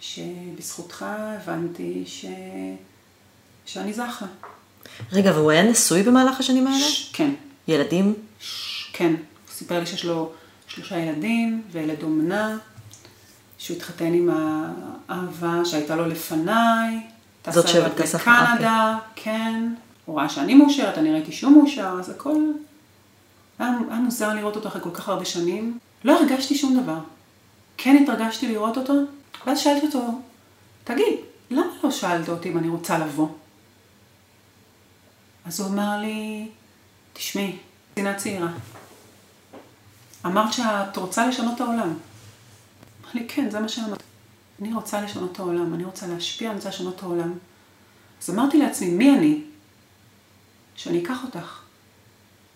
שבזכותך הבנתי ש... שאני זכה. רגע, והוא היה נשוי במהלך השנים האלה? ש- כן, ילדים? כן. הוא סיפר לי שיש לו שלושה ילדים וילד אומנה, שהוא התחתן עם האהבה שהייתה לו לפניי. זאת טסה שטסה- אליו לקנדה, כן. הוא ראה שאני מאושרת, אני ראיתי שהוא מאושר, אז הכל... היה, היה מוזר לראות אותו אחרי כל כך הרבה שנים. לא הרגשתי שום דבר. כן התרגשתי לראות אותו, ואז שאלתי אותו, תגיד, למה לא שאלת אותי אם אני רוצה לבוא? אז הוא אמר לי, תשמעי, קצינה צעירה, אמרת שאת רוצה לשנות את העולם. אמר לי, כן, זה מה שאמרת. אני רוצה לשנות את העולם, אני רוצה להשפיע, אני רוצה לשנות את העולם. אז אמרתי לעצמי, מי אני? שאני אקח אותך.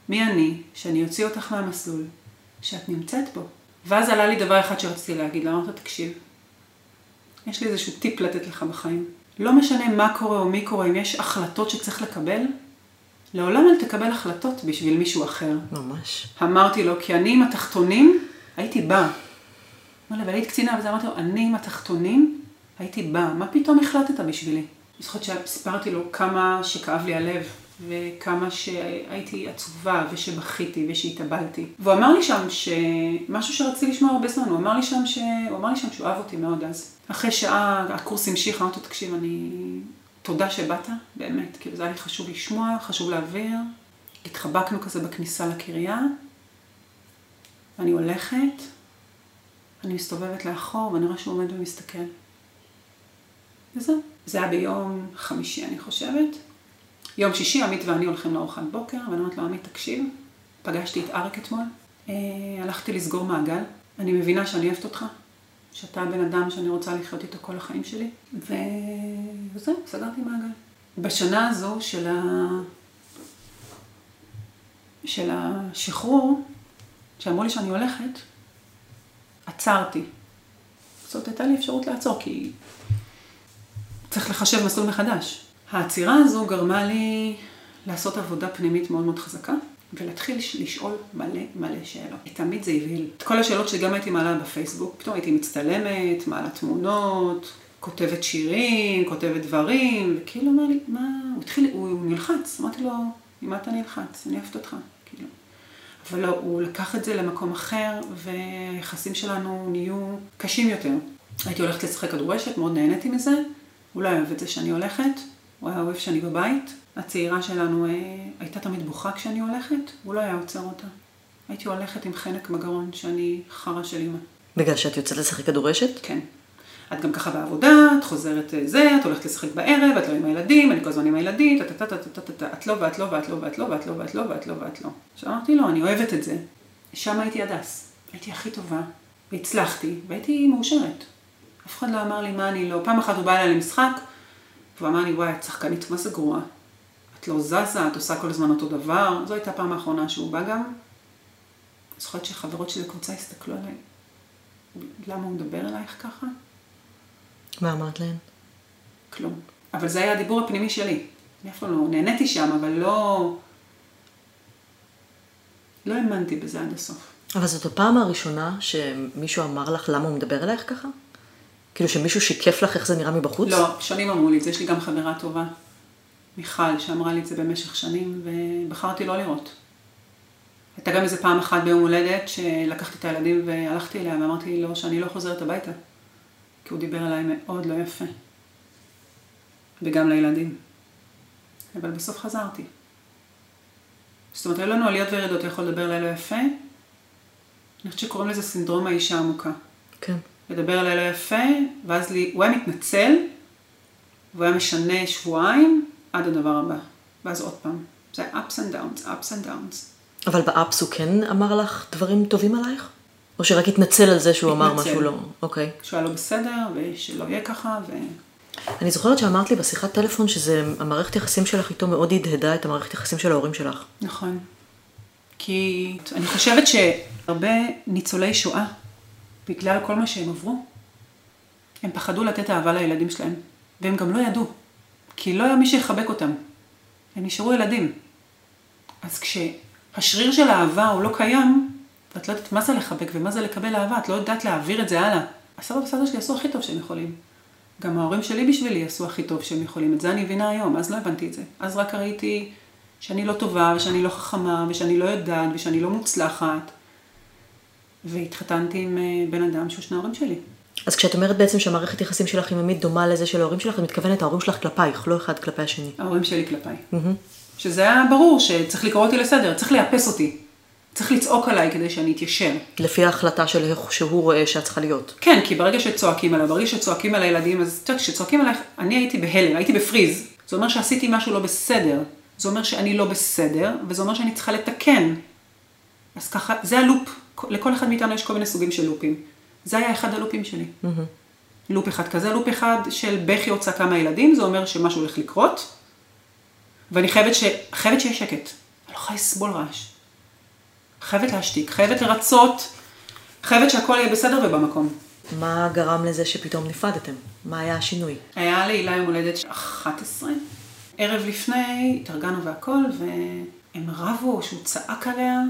מי אני? שאני אוציא אותך מהמסלול, שאת נמצאת בו. ואז עלה לי דבר אחד שרציתי להגיד, אמרת, תקשיב, יש לי איזשהו טיפ לתת לך בחיים. לא משנה מה קורה או מי קורה, אם יש החלטות שצריך לקבל, לעולם אל תקבל החלטות בשביל מישהו אחר. ממש. אמרתי לו, כי אני עם התחתונים, הייתי באה. אמר לי, אבל היית קצינה, וזה אמרתי לו, אני עם התחתונים, הייתי באה. מה פתאום החלטת בשבילי? אני זוכרת שסיפרתי לו כמה שכאב לי הלב, וכמה שהייתי עצובה, ושבכיתי, ושהתאבלתי. והוא אמר לי שם שמשהו שרציתי לשמוע הרבה זמן, הוא אמר לי שם, ש... הוא אמר לי שם שהוא אהב אותי מאוד אז. אחרי שעה הקורס המשיך, אמרתי לו, תקשיב, אני... תודה שבאת, באמת, כאילו זה היה לי חשוב לשמוע, חשוב להעביר. התחבקנו כזה בכניסה לקריה, ואני הולכת, אני מסתובבת לאחור, ואני רואה שהוא עומד ומסתכל. וזהו. זה היה ביום חמישי, אני חושבת. יום שישי, עמית ואני הולכים לארוחת בוקר, ואני אומרת לו, עמית, תקשיב, פגשתי את אריק אתמול, אה, הלכתי לסגור מעגל, אני מבינה שאני אוהבת אותך, שאתה הבן אדם שאני רוצה לחיות איתו כל החיים שלי. ו... וזהו, סגרתי מעגל. בשנה הזו של, ה... של השחרור, שאמרו לי שאני הולכת, עצרתי. זאת הייתה לי אפשרות לעצור, כי צריך לחשב מסלול מחדש. העצירה הזו גרמה לי לעשות עבודה פנימית מאוד מאוד חזקה, ולהתחיל לשאול מלא מלא שאלות. תמיד זה הבהיל. את כל השאלות שגם הייתי מעלה בפייסבוק, פתאום הייתי מצטלמת, מעלה תמונות, כותבת שירים, כותבת דברים, וכאילו אמר לי, מה, הוא התחיל, הוא, הוא נלחץ, אמרתי לו, ממה אתה נלחץ? אני אוהבת אותך, כאילו. אבל לא, הוא לקח את זה למקום אחר, והיחסים שלנו נהיו קשים יותר. הייתי הולכת לשחק כדורשת, מאוד נהניתי מזה, הוא לא אוהב את זה שאני הולכת, הוא היה אוהב שאני בבית. הצעירה שלנו אה, הייתה תמיד בוכה כשאני הולכת, הוא לא היה עוצר אותה. הייתי הולכת עם חנק בגרון שאני חרא של אימא. בגלל שאת יוצאת לשחק כדורשת? כן. את גם ככה בעבודה, את חוזרת אה, זה, את הולכת לשחק בערב, את לא עם הילדים, אני כל הזמן עם הילדים, את לא ואת לא ואת לא ואת לא ואת לא ואת לא ואת לא ואת לא. עכשיו אמרתי לו, אני אוהבת את זה. שם הייתי הדס. הייתי הכי טובה, והצלחתי, והייתי מאושרת. אף אחד לא אמר לי מה אני לא. פעם אחת הוא בא אליי למשחק, והוא אמר לי, וואי, את שחקנית, מה זה גרועה? את לא זזה, את עושה כל הזמן אותו דבר. זו הייתה הפעם האחרונה שהוא בא גם. אני זוכרת שחברות שלי בקבוצה הסתכלו עליי, למה הוא מדבר אלייך ככה? מה אמרת להן? כלום. אבל זה היה הדיבור הפנימי שלי. אני אף פעם לא, נהניתי שם, אבל לא... לא האמנתי בזה עד הסוף. אבל זאת הפעם הראשונה שמישהו אמר לך למה הוא מדבר אלייך ככה? כאילו שמישהו שיקף לך איך זה נראה מבחוץ? לא, שנים אמרו לי את זה, יש לי גם חברה טובה, מיכל, שאמרה לי את זה במשך שנים, ובחרתי לא לראות. הייתה גם איזה פעם אחת ביום הולדת, שלקחתי את הילדים והלכתי אליה ואמרתי לו שאני לא חוזרת הביתה. כי הוא דיבר אליי מאוד לא יפה. וגם לילדים. אבל בסוף חזרתי. זאת אומרת, היו לנו עליות וירידות, יכול לדבר אליי לא יפה. אני חושבת שקוראים לזה סינדרום האישה העמוקה. כן. לדבר אליי לא יפה, ואז לי, הוא היה מתנצל, והוא היה משנה שבועיים עד הדבר הבא. ואז עוד פעם. זה היה ups and downs, ups and downs. אבל באפס הוא כן אמר לך דברים טובים עלייך? או שרק התנצל על זה שהוא אמר התנצל. משהו לא? אוקיי. שהוא היה לא בסדר, ושלא יהיה ככה, ו... אני זוכרת שאמרת לי בשיחת טלפון שזה, המערכת יחסים שלך איתו מאוד הדהדה את המערכת יחסים של ההורים שלך. נכון. כי אני חושבת שהרבה ניצולי שואה, בגלל כל מה שהם עברו, הם פחדו לתת אהבה לילדים שלהם, והם גם לא ידעו, כי לא היה מי שיחבק אותם. הם נשארו ילדים. אז כשהשריר של האהבה הוא לא קיים, ואת לא יודעת מה זה לחבק ומה זה לקבל אהבה, את לא יודעת להעביר את זה הלאה. הסבא וסבתא שלי עשו הכי טוב שהם יכולים. גם ההורים שלי בשבילי עשו הכי טוב שהם יכולים. את זה אני מבינה היום, אז לא הבנתי את זה. אז רק ראיתי שאני לא טובה, ושאני לא חכמה, ושאני לא יודעת, ושאני לא מוצלחת. והתחתנתי עם אה, בן אדם שהוא שני ההורים שלי. אז כשאת אומרת בעצם שהמערכת יחסים שלך עם עמית דומה לזה של ההורים שלך, את מתכוונת ההורים שלך כלפייך, לא אחד כלפי השני. ההורים שלי כלפיי. שזה היה ברור שצריך לקרוא אותי לסדר, צריך לאפס אותי. צריך לצעוק עליי כדי שאני אתיישר. לפי ההחלטה של איך שהוא רואה שאת צריכה להיות. כן, כי ברגע שצועקים עליי, ברגע שצועקים על הילדים, אז את יודעת, כשצועקים עלייך, אני הייתי בהלם, הייתי בפריז. זה אומר שעשיתי משהו לא בסדר. זה אומר שאני לא בסדר, וזה אומר שאני צריכה לתקן. אז ככה, זה הלופ. לכל אחד מאיתנו יש כל מיני סוגים של לופים. זה היה אחד הלופים שלי. לופ אחד כזה, לופ אחד של בכי או צעקה מהילדים, זה אומר שמשהו הולך לקרות, ואני חייבת, ש... חייבת שיהיה שקט. אני לא יכולה לסבול רעש. חייבת להשתיק, חייבת לרצות, חייבת שהכל יהיה בסדר ובמקום. מה גרם לזה שפתאום נפרדתם? מה היה השינוי? היה להילה יום הולדת 11. ערב לפני, התארגנו והכל, והם רבו, שהוא צעק עליה,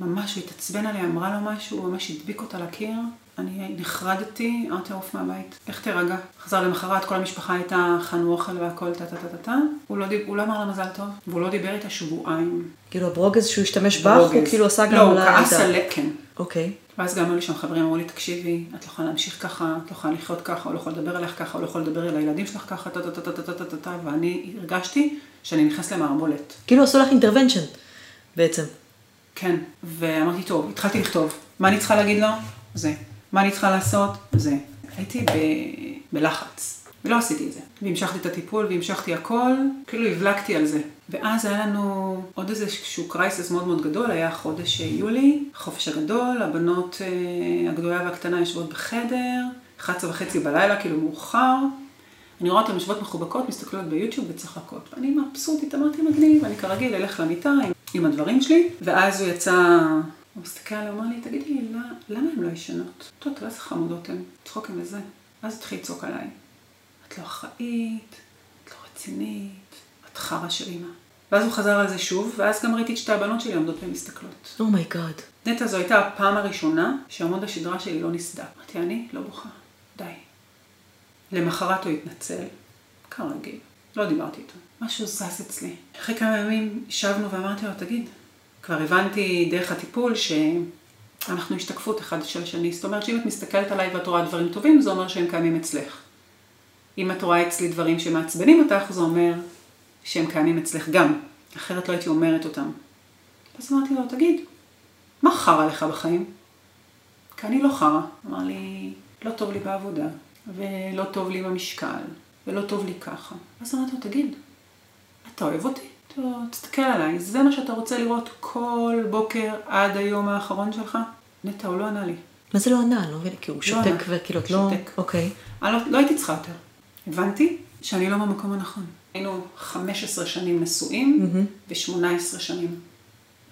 ממש התעצבן עליה, אמרה לו משהו, הוא ממש הדביק אותה לקיר. אני נחרדתי, אמרתי עוף מהבית, איך תירגע? חזר למחרת, כל המשפחה הייתה, חנו אוכל והכל, טה טה טה טה טה. הוא, לא דיב... הוא לא אמר לה מזל טוב, והוא לא דיבר איתה שבועיים. כאילו הברוגז שהוא השתמש בך, הוא כאילו עשה גם לא, הוא כעס על לקן. כן. אוקיי. ואז גם היו לי שם חברים, אמרו לי, תקשיבי, את לא יכולה להמשיך ככה, את לא יכולה לחיות ככה, או לא יכולה לדבר אליך ככה, או לא יכולה לדבר אל הילדים שלך ככה, טה טה טה טה טה טה טה, ואני הרגשתי שאני נכנס למערבולת. כאילו עשו לך אינטרוונשן, בעצם. כן, ואמרתי, טוב, התחלתי לכתוב. מה אני צריכה להגיד לו? זה. מה אני צריכה לעשות? זה. הייתי ב... בלחץ. ולא עשיתי את זה. והמשכתי את הטיפול והמשכתי הכל, כאילו הבלגתי על זה. ואז היה לנו עוד איזשהו קרייסס מאוד מאוד גדול, היה חודש יולי, חופש הגדול, הבנות אה, הגדולה והקטנה יושבות בחדר, 11 וחצי בלילה, כאילו מאוחר. אני רואה אותן יושבות מחובקות, מסתכלות ביוטיוב וצחקות. ואני מבסוטית, אמרתי מגניב, אני כרגיל אלך למיטה עם, עם הדברים שלי, ואז הוא יצא, הוא מסתכל עליי, הוא אמר לי, תגידי, למה הן לא ישנות? את יודעת, איזה חמודות הן, צחוק עם איזה. אז התחיל לצעוק עליי. את לא אחראית, את לא רצינית, את חרא של אימא. ואז הוא חזר על זה שוב, ואז גם ראיתי את שתי הבנות שלי עומדות ומסתכלות. Oh my God. Oh נטע זו הייתה הפעם הראשונה שעמוד השדרה שלי לא נסדק. אמרתי, אני לא בוכה, די. למחרת הוא התנצל, כרגיל, לא דיברתי איתו. משהו זז אצלי. אחרי כמה ימים ישבנו ואמרתי לו, תגיד, כבר הבנתי דרך הטיפול שאנחנו השתקפות אחד של השני. זאת אומרת שאם את מסתכלת עליי ואת רואה דברים טובים, זה אומר שהם קיימים אצלך. אם את רואה אצלי דברים שמעצבנים אותך, זה אומר שהם קיימים אצלך גם. אחרת לא הייתי אומרת אותם. אז אמרתי לו, תגיד, מה חרא לך בחיים? כי אני לא חרא. אמר לי, לא טוב לי בעבודה, ולא טוב לי במשקל, ולא טוב לי ככה. אז אמרתי לו, תגיד, אתה אוהב אותי? תסתכל עליי, זה מה שאתה רוצה לראות כל בוקר עד היום האחרון שלך? נטע, הוא לא ענה לי. מה זה לא ענה? אני לא מבינה, כי הוא שותק וכאילו את לא... שותק. אוקיי. אני לא, לא הייתי צריכה יותר. הבנתי שאני לא במקום הנכון. היינו 15 שנים נשואים ו-18 שנים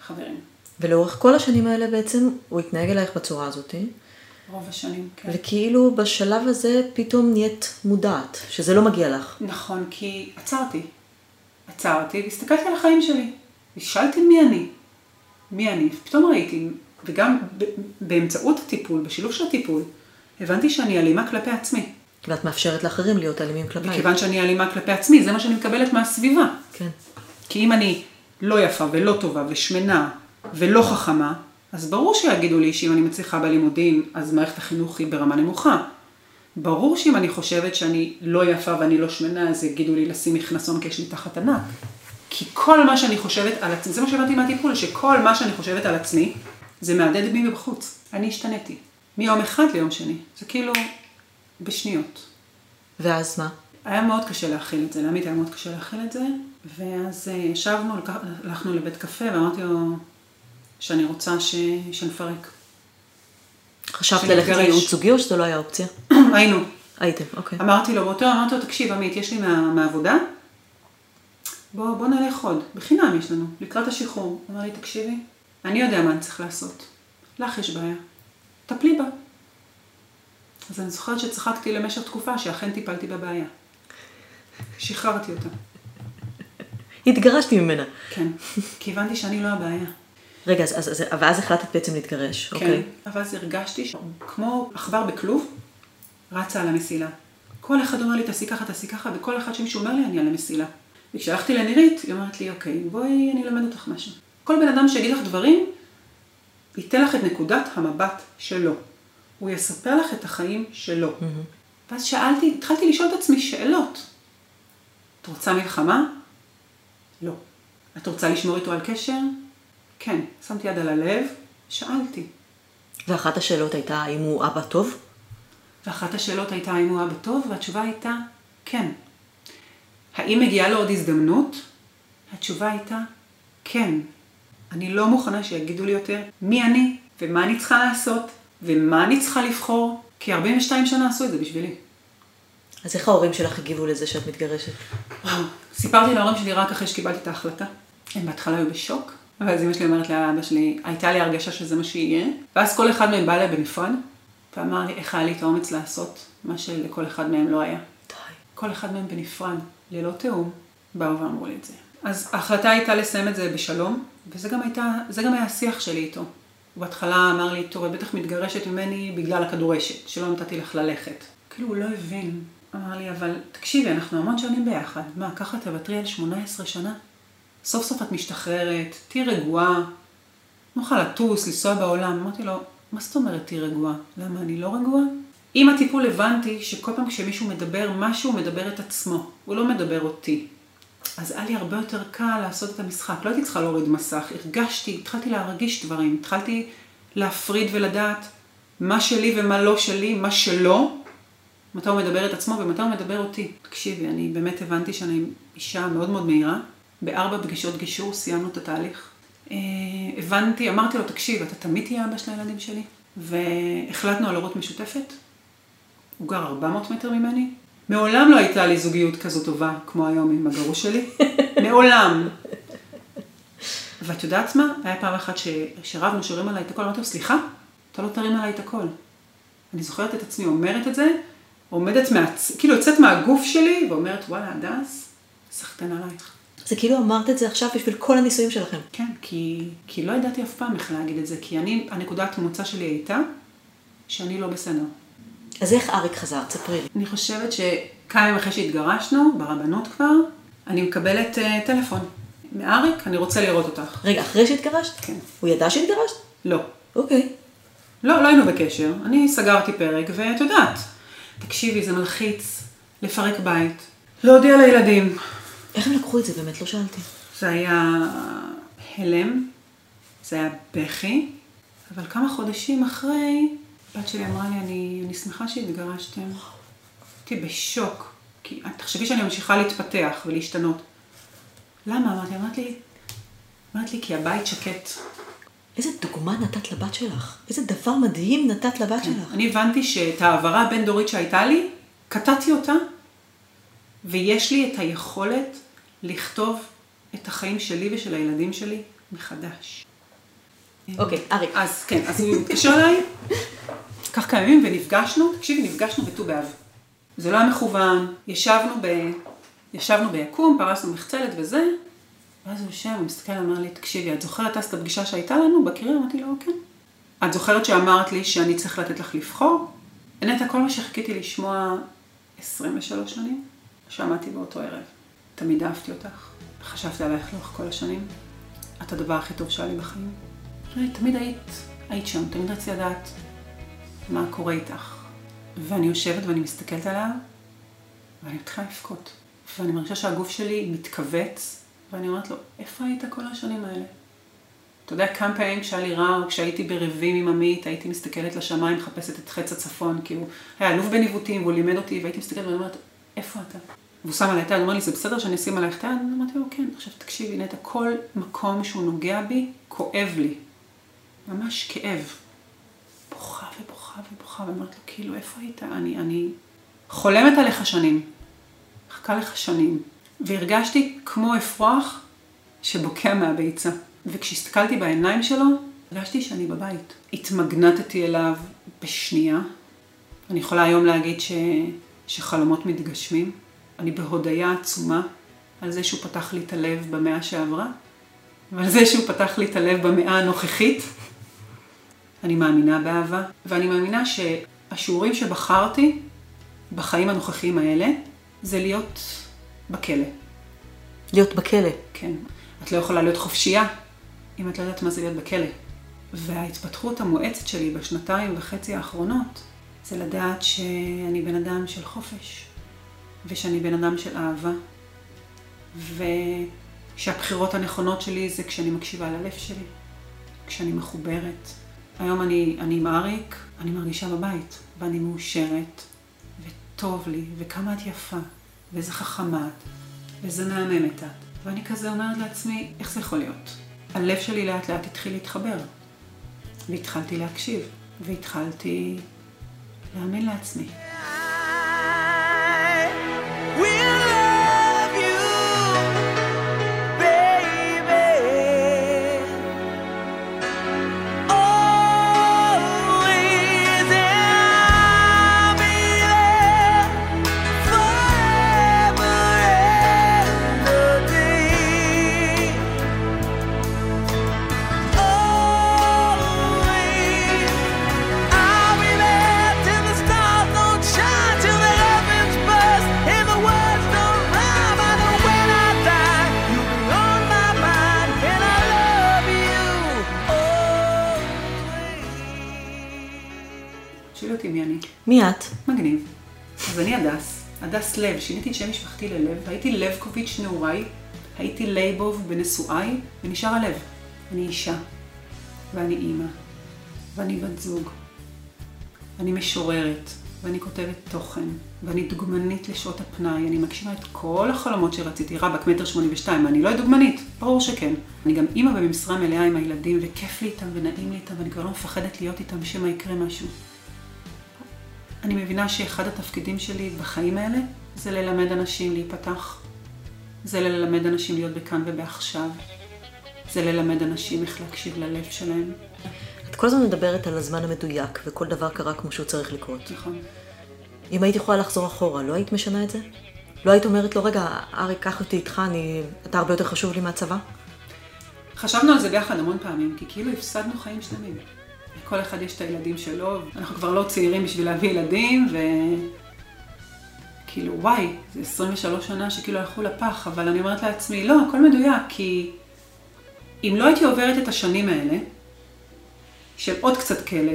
חברים. ולאורך כל השנים האלה בעצם הוא התנהג אלייך בצורה הזאת, רוב השנים, כן. וכאילו בשלב הזה פתאום נהיית מודעת, שזה לא מגיע לך. נכון, כי עצרתי. עצרתי והסתכלתי על החיים שלי. ושאלתי מי אני. מי אני. פתאום ראיתי, וגם באמצעות הטיפול, בשילוב של הטיפול, הבנתי שאני אלימה כלפי עצמי. ואת מאפשרת לאחרים להיות אלימים כלפייך. מכיוון שאני אלימה כלפי עצמי, זה מה שאני מקבלת מהסביבה. כן. כי אם אני לא יפה ולא טובה ושמנה ולא חכמה, אז ברור שיגידו לי שאם אני מצליחה בלימודים, אז מערכת החינוך היא ברמה נמוכה. ברור שאם אני חושבת שאני לא יפה ואני לא שמנה, אז יגידו לי לשים מכנסון כי יש לי תחת ענק. כי כל מה שאני חושבת על עצמי, זה מה שהבנתי מהטיפול, שכל מה שאני חושבת על עצמי, זה מהדהד בי מבחוץ. אני השתניתי. מיום אחד ליום שני. זה כאילו בשניות. ואז מה? היה מאוד קשה להכיל את זה, לעמית היה מאוד קשה להכיל את זה, ואז אה, ישבנו, הלכנו לבית קפה ואמרתי לו שאני רוצה ש... שנפרק. חשבת. ללכת לייעוץ זוגי או שזו לא היה אופציה? [clears throat] היינו. הייתם, אוקיי. אמרתי לו, באותו אמרתי לו, תקשיב עמית, יש לי מה, מהעבודה, בוא, בוא נלך עוד, בחינם יש לנו, לקראת השחרור. הוא אמר לי, תקשיבי, אני יודע מה אני צריך לעשות, לך יש בעיה, טפלי בה. אז אני זוכרת שצחקתי למשך תקופה שאכן טיפלתי בבעיה. שחררתי אותה. התגרשתי ממנה. כן, כי הבנתי שאני לא הבעיה. רגע, אז, אז, אז, ואז החלטת בעצם להתגרש, כן, אוקיי. אבל אז הרגשתי שכמו עכבר בכלוב, רצה על המסילה. כל אחד אומר לי, תעשי ככה, תעשי ככה, וכל אחד שמישהו אומר לי, אני על המסילה. וכשהלכתי לנירית, היא אומרת לי, אוקיי, בואי, אני אלמד אותך משהו. כל בן אדם שיגיד לך דברים, ייתן לך את נקודת המבט שלו. הוא יספר לך את החיים שלו. ואז שאלתי, התחלתי לשאול את עצמי שאלות. את רוצה מלחמה? לא. את רוצה לשמור איתו על קשר? כן. שמתי יד על הלב, שאלתי. ואחת השאלות הייתה, האם הוא אבא טוב? ואחת השאלות הייתה האם הוא אבא טוב, והתשובה הייתה כן. האם מגיעה לו עוד הזדמנות? התשובה הייתה כן. אני לא מוכנה שיגידו לי יותר מי אני, ומה אני צריכה לעשות, ומה אני צריכה לבחור, כי 42 שנה עשו את זה בשבילי. אז איך ההורים שלך הגיבו לזה שאת מתגרשת? וואו. סיפרתי להורים שלי רק אחרי שקיבלתי את ההחלטה. הם בהתחלה היו בשוק, ואז אמא שלי אומרת לאבא שלי, הייתה לי הרגשה שזה מה שיהיה, ואז כל אחד מהם בא אליי בנפרד, ואמר לי איך היה לי את האומץ לעשות מה שלכל אחד מהם לא היה. די. כל אחד מהם בנפרד, ללא תיאום, באו ואמרו לי את זה. אז ההחלטה הייתה לסיים את זה בשלום, וזה גם, הייתה, זה גם היה השיח שלי איתו. הוא בהתחלה אמר לי, טוב, את בטח מתגרשת ממני בגלל הכדורשת, שלא נתתי לך ללכת. כאילו, הוא לא הבין. אמר לי, אבל תקשיבי, אנחנו המון שנים ביחד. מה, ככה תוותרי על 18 שנה? סוף סוף את משתחררת, תהיי רגועה, נוכל לטוס, לנסוע בעולם. אמרתי לו, מה זאת אומרת תהיי רגועה? למה, אני לא רגועה? עם הטיפול הבנתי שכל פעם כשמישהו מדבר משהו, הוא מדבר את עצמו, הוא לא מדבר אותי. אז היה לי הרבה יותר קל לעשות את המשחק. לא הייתי צריכה להוריד מסך, הרגשתי, התחלתי להרגיש דברים, התחלתי להפריד ולדעת מה שלי ומה לא שלי, מה שלא, מתי הוא מדבר את עצמו ומתי הוא מדבר אותי. תקשיבי, אני באמת הבנתי שאני אישה מאוד מאוד מהירה. בארבע פגישות גישור סיימנו את התהליך. אה, הבנתי, אמרתי לו, תקשיב, אתה תמיד תהיה אבא של הילדים שלי. והחלטנו על הורות משותפת. הוא גר 400 מטר ממני. מעולם לא הייתה לי זוגיות כזו טובה כמו היום עם הגרוש שלי. [laughs] מעולם. ואת יודעת מה? היה פעם אחת שרבנו, שהרים עליי את הכל, אמרתי לו, סליחה, אתה לא תרים עליי את הכל. אני זוכרת את עצמי אומרת את זה, עומדת, מהצ... כאילו יוצאת מהגוף שלי ואומרת, וואלה, הדס, סחטן עלייך. זה כאילו אמרת את זה עכשיו בשביל כל הניסויים שלכם. כן, כי, כי לא ידעתי אף פעם איך להגיד את זה, כי אני, הנקודת המוצא שלי הייתה שאני לא בסדר. אז איך אריק חזר? תספרי לי. אני חושבת שכמה ימים אחרי שהתגרשנו, ברבנות כבר, אני מקבלת uh, טלפון מאריק, אני רוצה לראות אותך. רגע, אחרי שהתגרשת? כן. הוא ידע שהתגרשת? לא. אוקיי. לא, לא היינו בקשר. אני סגרתי פרק, ואת יודעת, תקשיבי, זה מלחיץ לפרק בית, להודיע לילדים. איך הם לקחו את זה באמת? לא שאלתי. זה היה הלם, זה היה בכי, אבל כמה חודשים אחרי, הבת שלי אמרה לי, אני, אני שמחה שהתגרשתם. הייתי בשוק, כי תחשבי שאני ממשיכה להתפתח ולהשתנות. למה? אמרתי, אמרת לי, אמרת לי, כי הבית שקט. איזה דוגמה נתת לבת שלך? איזה דבר מדהים נתת לבת כן. שלך? אני הבנתי שאת ההעברה הבין-דורית שהייתה לי, קטעתי אותה, ויש לי את היכולת לכתוב את החיים שלי ושל הילדים שלי מחדש. אוקיי, אריק. אז כן, אז הוא התקשר אליי, לקח כמה ימים ונפגשנו, תקשיבי, נפגשנו בט"ו באב. זה לא היה מכוון, ישבנו, ב... ישבנו ביקום, פרסנו מחצלת וזה, ואז הוא יושב, הוא מסתכל, אמר לי, תקשיבי, את זוכרת אז את הפגישה שהייתה לנו בקריירה? אמרתי לו, כן. את זוכרת שאמרת לי שאני צריך לתת לך לבחור? נטע, כל מה שחיכיתי לשמוע 23 שנים, שמעתי באותו ערב. תמיד אהבתי אותך, חשבתי עלייך לאורך כל השנים. את הדבר הכי טוב שהיה לי בחיים. תראי, תמיד היית, היית שם, תמיד רציתי לדעת מה קורה איתך. ואני יושבת ואני מסתכלת עליו, ואני מתחילה לבכות. ואני מרגישה שהגוף שלי מתכווץ, ואני אומרת לו, איפה היית כל השנים האלה? אתה יודע כמה פעמים כשהיה לי רע, או כשהייתי בריבים עם עמית, הייתי מסתכלת לשמיים, מחפשת את חץ הצפון, כי הוא היה אלוף בניווטים, והוא לימד אותי, והייתי מסתכלת ואני אומרת, איפה אתה? והוא שם עליי את היד, הוא אומר לי, זה בסדר שאני אשים עלייך את היד? אמרתי לו, כן. עכשיו תקשיבי, נטע, כל מקום שהוא נוגע בי, כואב לי. ממש כאב. בוכה ובוכה ובוכה, ואמרתי לו, כאילו, איפה היית? אני, אני חולמת עליך שנים. מחכה לך שנים. והרגשתי כמו אפרוח שבוקע מהביצה. וכשהסתכלתי בעיניים שלו, הרגשתי שאני בבית. התמגנטתי אליו בשנייה. אני יכולה היום להגיד ש... שחלומות מתגשמים. אני בהודיה עצומה על זה שהוא פתח לי את הלב במאה שעברה, ועל זה שהוא פתח לי את הלב במאה הנוכחית. אני מאמינה באהבה, ואני מאמינה שהשיעורים שבחרתי בחיים הנוכחיים האלה, זה להיות בכלא. להיות בכלא. כן. את לא יכולה להיות חופשייה אם את לא יודעת מה זה להיות בכלא. וההתפתחות המואצת שלי בשנתיים וחצי האחרונות, זה לדעת שאני בן אדם של חופש, ושאני בן אדם של אהבה, ושהבחירות הנכונות שלי זה כשאני מקשיבה ללב שלי, כשאני מחוברת. היום אני, אני עם אריק, אני מרגישה בבית, ואני מאושרת, וטוב לי, וכמה את יפה, ואיזה חכמה את, ואיזה מהממת את. ואני כזה אומרת לעצמי, איך זה יכול להיות? הלב שלי לאט לאט התחיל להתחבר, והתחלתי להקשיב, והתחלתי להאמין לעצמי. אני הדס, הדס לב, שיניתי את שם משפחתי ללב, הייתי לבקוביץ' בנעוריי, הייתי לייבוב בנשואיי, ונשאר הלב. אני אישה, ואני אימא, ואני בת זוג, אני משוררת, ואני כותבת תוכן, ואני דוגמנית לשעות הפנאי, אני מגשימה את כל החלומות שרציתי, רבאק מטר שמונים ושתיים, ואני לא דוגמנית, ברור שכן. אני גם אימא במשרה מלאה עם הילדים, וכיף לי איתם ונעים לי איתם, ואני כבר לא מפחדת להיות איתם שמא יקרה משהו. אני מבינה שאחד התפקידים שלי בחיים האלה, זה ללמד אנשים להיפתח. זה ללמד אנשים להיות בכאן ובעכשיו. זה ללמד אנשים איך להקשיב ללב שלהם. את כל הזמן מדברת על הזמן המדויק, וכל דבר קרה כמו שהוא צריך לקרות. נכון. אם היית יכולה לחזור אחורה, לא היית משנה את זה? לא היית אומרת לו, רגע, אריק, קח אותי איתך, אני... אתה הרבה יותר חשוב לי מהצבא? חשבנו על זה ביחד המון פעמים, כי כאילו הפסדנו חיים שלמים. לכל אחד יש את הילדים שלו, אנחנו כבר לא צעירים בשביל להביא ילדים, ו... כאילו, וואי, זה 23 שנה שכאילו הלכו לפח, אבל אני אומרת לעצמי, לא, הכל מדויק, כי אם לא הייתי עוברת את השנים האלה, של עוד קצת כלא,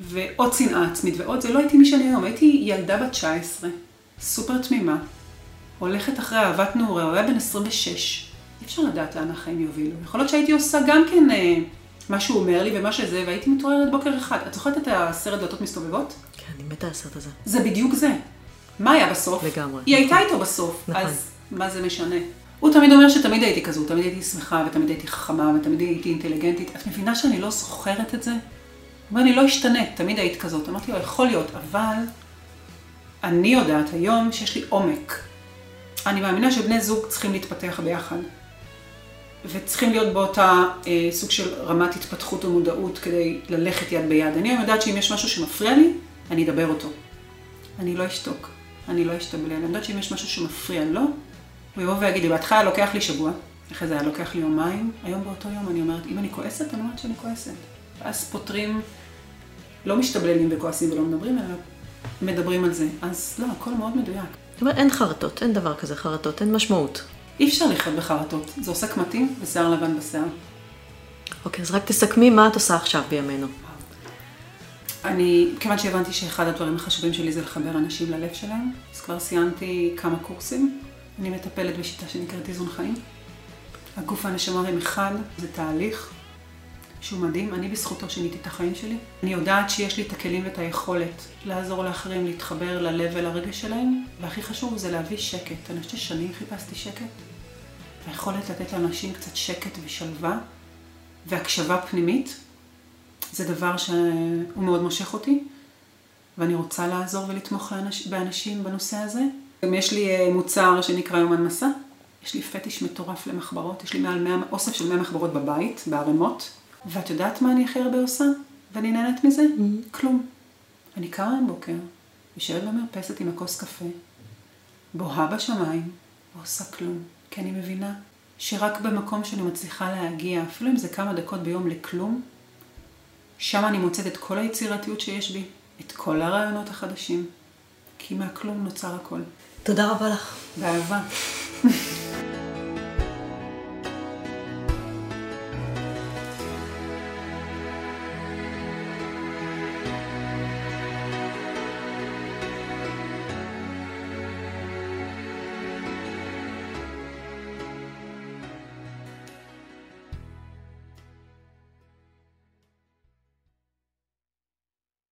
ועוד שנאה עצמית ועוד, זה לא הייתי מי שאני היום. הייתי ילדה בת 19, סופר תמימה, הולכת אחרי אהבת נעורי, הוא היה בן 26. אי אפשר לדעת לאן החיים יובילו. יכול להיות שהייתי עושה גם כן אה, מה שהוא אומר לי ומה שזה, והייתי מתעוררת בוקר אחד. את זוכרת את הסרט דלתות מסתובבות? כן, אני מתה על הסרט הזה. זה בדיוק זה. מה היה בסוף? לגמרי. היא נכון. הייתה איתו בסוף, נכון. אז מה זה משנה? הוא תמיד אומר שתמיד הייתי כזו, תמיד הייתי שמחה, ותמיד הייתי חכמה, ותמיד הייתי אינטליגנטית. את מבינה שאני לא זוכרת את זה? הוא אומר לי, לא השתנה, תמיד היית כזאת. אמרתי לו, יכול להיות, אבל אני יודעת היום שיש לי עומק. אני מאמינה שבני זוג צריכים להתפתח ביחד. וצריכים להיות באותה אה, סוג של רמת התפתחות ומודעות כדי ללכת יד ביד. אני היום יודעת שאם יש משהו שמפריע לי, אני אדבר אותו. אני לא אשתוק, אני לא אשתבלל. אני יודעת שאם יש משהו שמפריע לו, הוא יבוא ויגיד לי, בהתחלה לוקח לי שבוע, אחרי זה היה לוקח לי יומיים, היום באותו יום אני אומרת, אם אני כועסת, אני אומרת שאני כועסת. ואז פותרים, לא משתבללים וכועסים ולא מדברים, אלא מדברים על זה. אז לא, הכל מאוד מדויק. זאת אומרת, אין חרטות, אין דבר כזה חרטות, אין משמעות. אי אפשר לחיות בחרטות, זה עושה קמטים ושיער לבן בשיער. אוקיי, אז רק תסכמי מה את עושה עכשיו בימינו. אני, כיוון שהבנתי שאחד הדברים החשובים שלי זה לחבר אנשים ללב שלהם, אז כבר סיימתי כמה קורסים. אני מטפלת בשיטה שנקראת איזון חיים. הגוף והנשמה הם אחד, זה תהליך שהוא מדהים. אני בזכותו שיניתי את החיים שלי. אני יודעת שיש לי את הכלים ואת היכולת לעזור לאחרים להתחבר ללב ולרגש שלהם, והכי חשוב זה להביא שקט. אני חושבת ששנים חיפשתי שקט. והיכולת לתת לאנשים קצת שקט ושלווה והקשבה פנימית, זה דבר שהוא מאוד מושך אותי, ואני רוצה לעזור ולתמוך באנשים בנושא הזה. גם יש לי אה, מוצר שנקרא יומן מסע, יש לי פטיש מטורף למחברות, יש לי מעל 100, אוסף של 100 מחברות בבית, בערימות, ואת יודעת מה אני הכי הרבה עושה? ואני נהנית מזה? Mm-hmm. כלום. אני קמה בבוקר, יושבת במרפסת עם הכוס קפה, בוהה בשמיים, ועושה כלום, כי אני מבינה שרק במקום שאני מצליחה להגיע, אפילו אם זה כמה דקות ביום לכלום, שם אני מוצאת את כל היצירתיות שיש בי, את כל הרעיונות החדשים, כי מהכלום נוצר הכל. תודה רבה לך. באהבה.